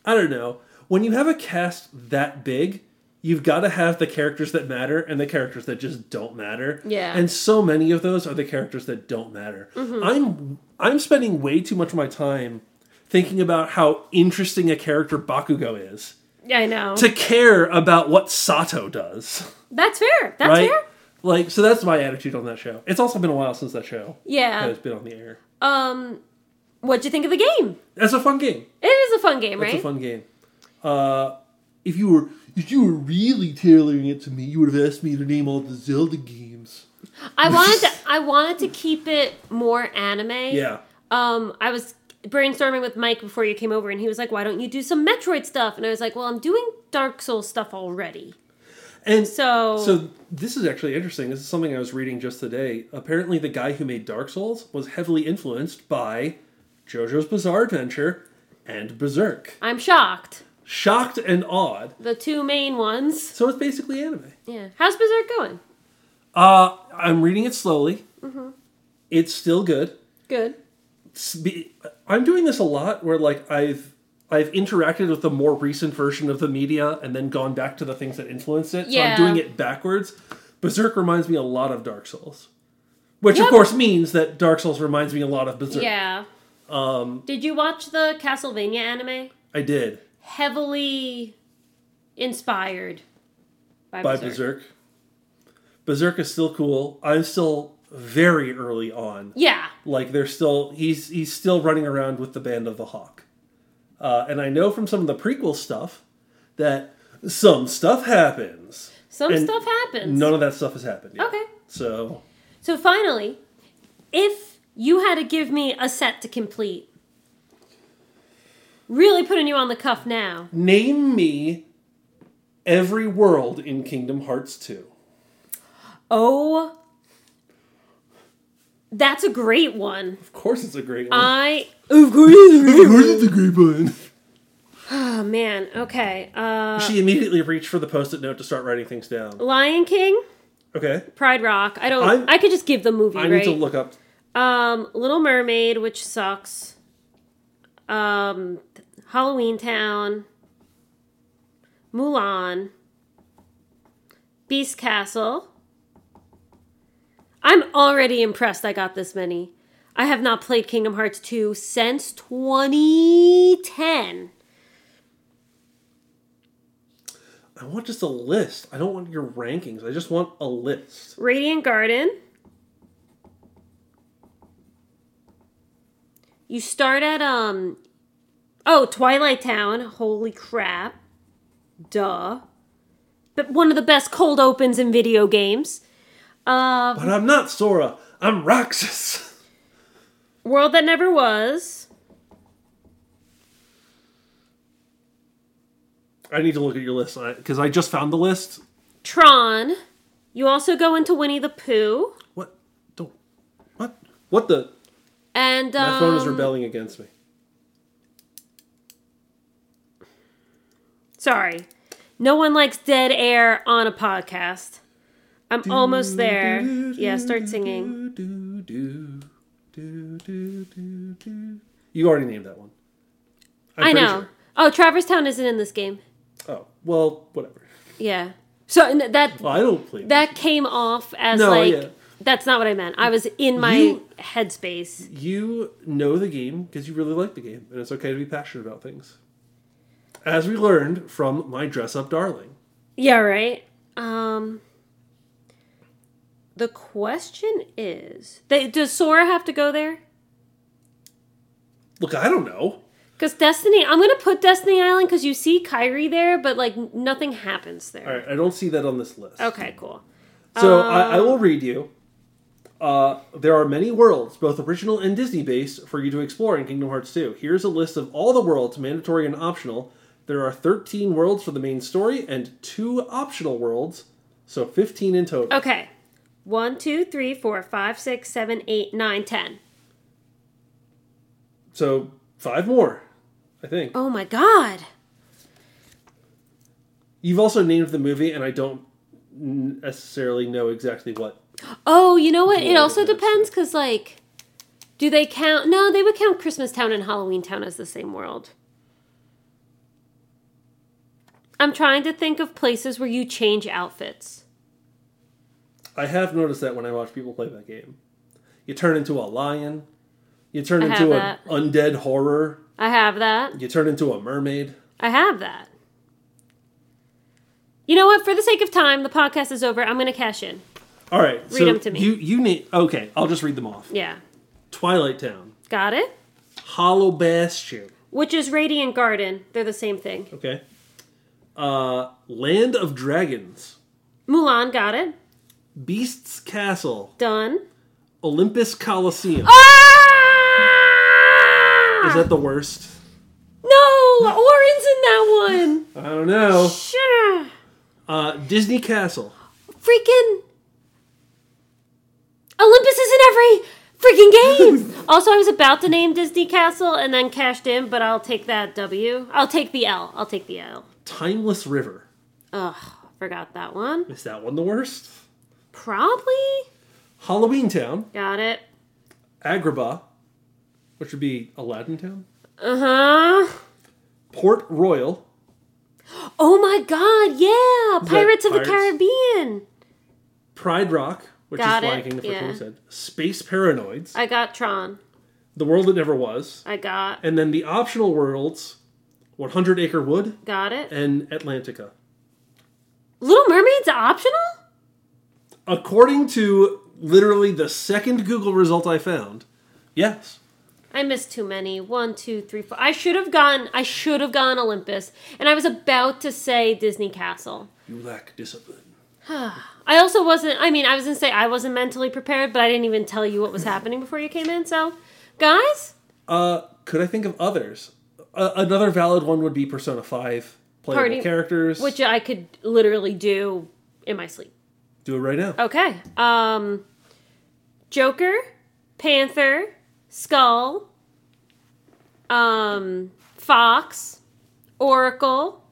I don't know, when you have a cast that big, you've got to have the characters that matter and the characters that just don't matter. Yeah. Mm-hmm. And so many of those are the characters that don't matter. I'm I'm spending way too much of my time thinking about how interesting a character Bakugo is Yeah, I know. to care about what Sato does. That's fair. That's right? fair. Like so that's my attitude on that show. It's also been a while since that show Yeah. has been on the air. Um, what'd you think of the game? That's a fun game. It is a fun game, It's right? a fun game. Uh, if you were if you were really tailoring it to me, you would have asked me to name all the Zelda games. I wanted to. I wanted to keep it more anime. Yeah. Um, I was brainstorming with Mike before you came over, and he was like, "Why don't you do some Metroid stuff?" And I was like, "Well, I'm doing Dark Souls stuff already." And So, so this is actually interesting. This is something I was reading just today. Apparently, the guy who made Dark Souls was heavily influenced by JoJo's Bizarre Adventure and Berserk. I'm shocked. Shocked and awed. The two main ones. So it's basically anime. Yeah. How's Berserk going? Uh, I'm reading it slowly. Mm-hmm. It's still good. Good. I'm doing this a lot where like I've I've interacted with the more recent version of the media and then gone back to the things that influenced it. So I'm doing it backwards. Berserk reminds me a lot of Dark Souls. Which, Yep. of course, means that Dark Souls reminds me a lot of Berserk. Yeah. Um, Did you watch the Castlevania anime? I did. Heavily inspired by, By Berserk. Berserk. Berserk is still cool. I'm still very early on. Yeah. Like they're still he's he's still running around with the band of the Hawk. Uh, and I know from some of the prequel stuff that some stuff happens. Some And stuff happens. None of that stuff has happened yet. Okay. So So finally, if you had to give me a set to complete, really putting you on the cuff now. name me every world in Kingdom Hearts 2. Oh, that's a great one. Of course it's a great one. I of course. of course it's a great one. Oh man. Okay. Uh, She immediately reached for the post-it note to start writing things down. Lion King, Okay. Pride Rock. I don't. I'm- I could just give the movie I right. need to look up Um, Little Mermaid, which sucks. Um, Halloween Town. Mulan. Beast Castle. I'm already impressed I got this many. I have not played Kingdom Hearts 2 since 2010. I want just a list. I don't want your rankings. I just want a list. Radiant Garden. You start at um Oh, Twilight Town. Holy crap. Duh. But one of the best cold opens in video games. Uh But I'm not Sora. I'm Roxas. World That Never Was. I need to look at your list because I just found the list. Tron. You also go into Winnie the Pooh. What? Don't. What? What the? And um, My phone is rebelling against me. Sorry. No one likes dead air on a podcast. I'm almost there. Yeah, start singing. Do, do, do, do, do, do. You already named that one. I'm I know. sure. Oh, Traverse Town isn't in this game. Oh well, whatever. Yeah. So that Well, I don't play. that came off as No, like yeah. that's not what I meant. I was in my You- headspace. You know the game because you really like the game, and it's okay to be passionate about things. As we learned from my dress up darling. Yeah, right. Um The question is, they, does Sora have to go there? Look, I don't know. Because Destiny, I'm gonna put Destiny Island because you see Kairi there, but like nothing happens there. All right, I don't see that on this list. Okay, cool. So I, I will read you. Uh, there are many worlds, both original and Disney based, for you to explore in Kingdom Hearts 2. Here's a list of all the worlds, mandatory and optional. There are 13 worlds for the main story and two optional worlds, so 15 in total. Okay. One, two, three, four, five, six, seven, eight, nine, ten. So five more, I think. Oh my god. You've also named the movie, and I don't necessarily know exactly what. Oh, you know what? It also that's depends because, like, do they count? No, they would count Christmas Town and Halloween Town as the same world. I'm trying to think of places where you change outfits. I have noticed that when I watch people play that game. You turn into a lion, you turn I into an undead horror, I have that. you turn into a mermaid. I have that. You know what? For the sake of time, the podcast is over. I'm going to cash in. All right, Read so them to me. You you name okay. I'll just read them off. Yeah. Twilight Town, Got it? Hollow Bastion. Which is Radiant Garden. They're the same thing. Okay. Uh, Land of Dragons, Mulan, got it. Beast's Castle, Done. Olympus Coliseum. Ah! Is that the worst? No! Auron's in that one! I don't know. Sure. Uh, Disney Castle, Freaking. Olympus is in every freaking game! also, I was about to name Disney Castle and then cashed in, but I'll take that W. I'll take the L. I'll take the L. Timeless River. Ugh, forgot that one. Is that one the worst? Probably. Halloween Town, Got it. Agrabah, which would be Aladdin Town. Uh huh. Port Royal, Oh my god, yeah! Pirates of the Pirates? Caribbean. Pride Rock, which Got is Lion King, the first one we said, Space Paranoids, I got Tron. The World That Never Was, I got and then the optional worlds, 100 Acre Wood got it. and Atlantica. Little Mermaid's optional? According to literally the second Google result I found, yes. I missed too many. One, two, three, four. I should have gone. I should have gone Olympus, and I was about to say Disney Castle. You lack discipline. I also wasn't. I mean, I was gonna say I wasn't mentally prepared, but I didn't even tell you what was happening before you came in. So, guys, Uh, could I think of others? Uh, another valid one would be Persona 5 playable Party- characters. which I could literally do in my sleep. Do it right now. Okay. Um, Joker, Panther, Skull, um, Fox, Oracle,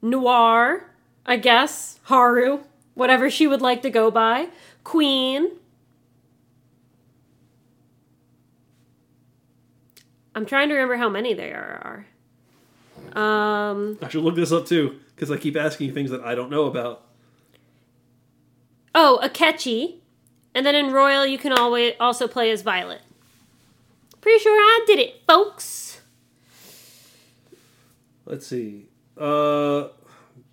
Noir, I guess, Haru, whatever she would like to go by, Queen. I'm trying to remember how many there are. Um, I should look this up too, because I keep asking you things that I don't know about. Oh, Akechi. And then in Royal, you can always also play as Violet. Pretty sure I did it, folks. Let's see. Uh,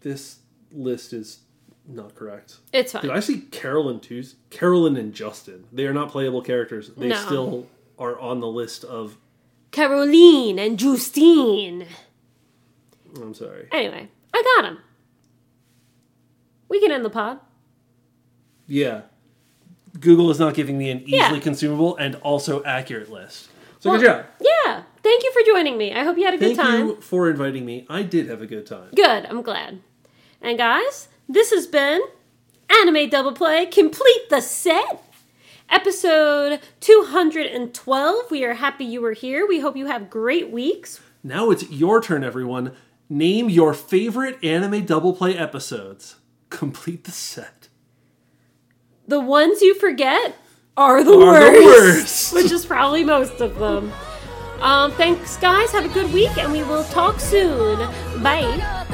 this list is not correct. It's fine. Did. I see Carolyn too? Carolyn and Justin. They are not playable characters. They No. still are on the list of. Caroline and Justine. I'm sorry. Anyway, I got him. We can end the pod. Yeah. Google is not giving me an easily Yeah. consumable and also accurate list. So Well, good job. Yeah. Thank you for joining me. I hope you had a good time. Thank you for inviting me. I did have a good time. Good. I'm glad. And guys, this has been Anime Double Play Complete the Set. Episode 212. We are happy you were here. We hope you have great weeks. Now it's your turn, everyone. Name your favorite anime double play episodes. Complete the set. The ones you forget are the, are worst, the worst, which is probably most of them. Um, thanks, guys. Have a good week, and we will talk soon. Bye.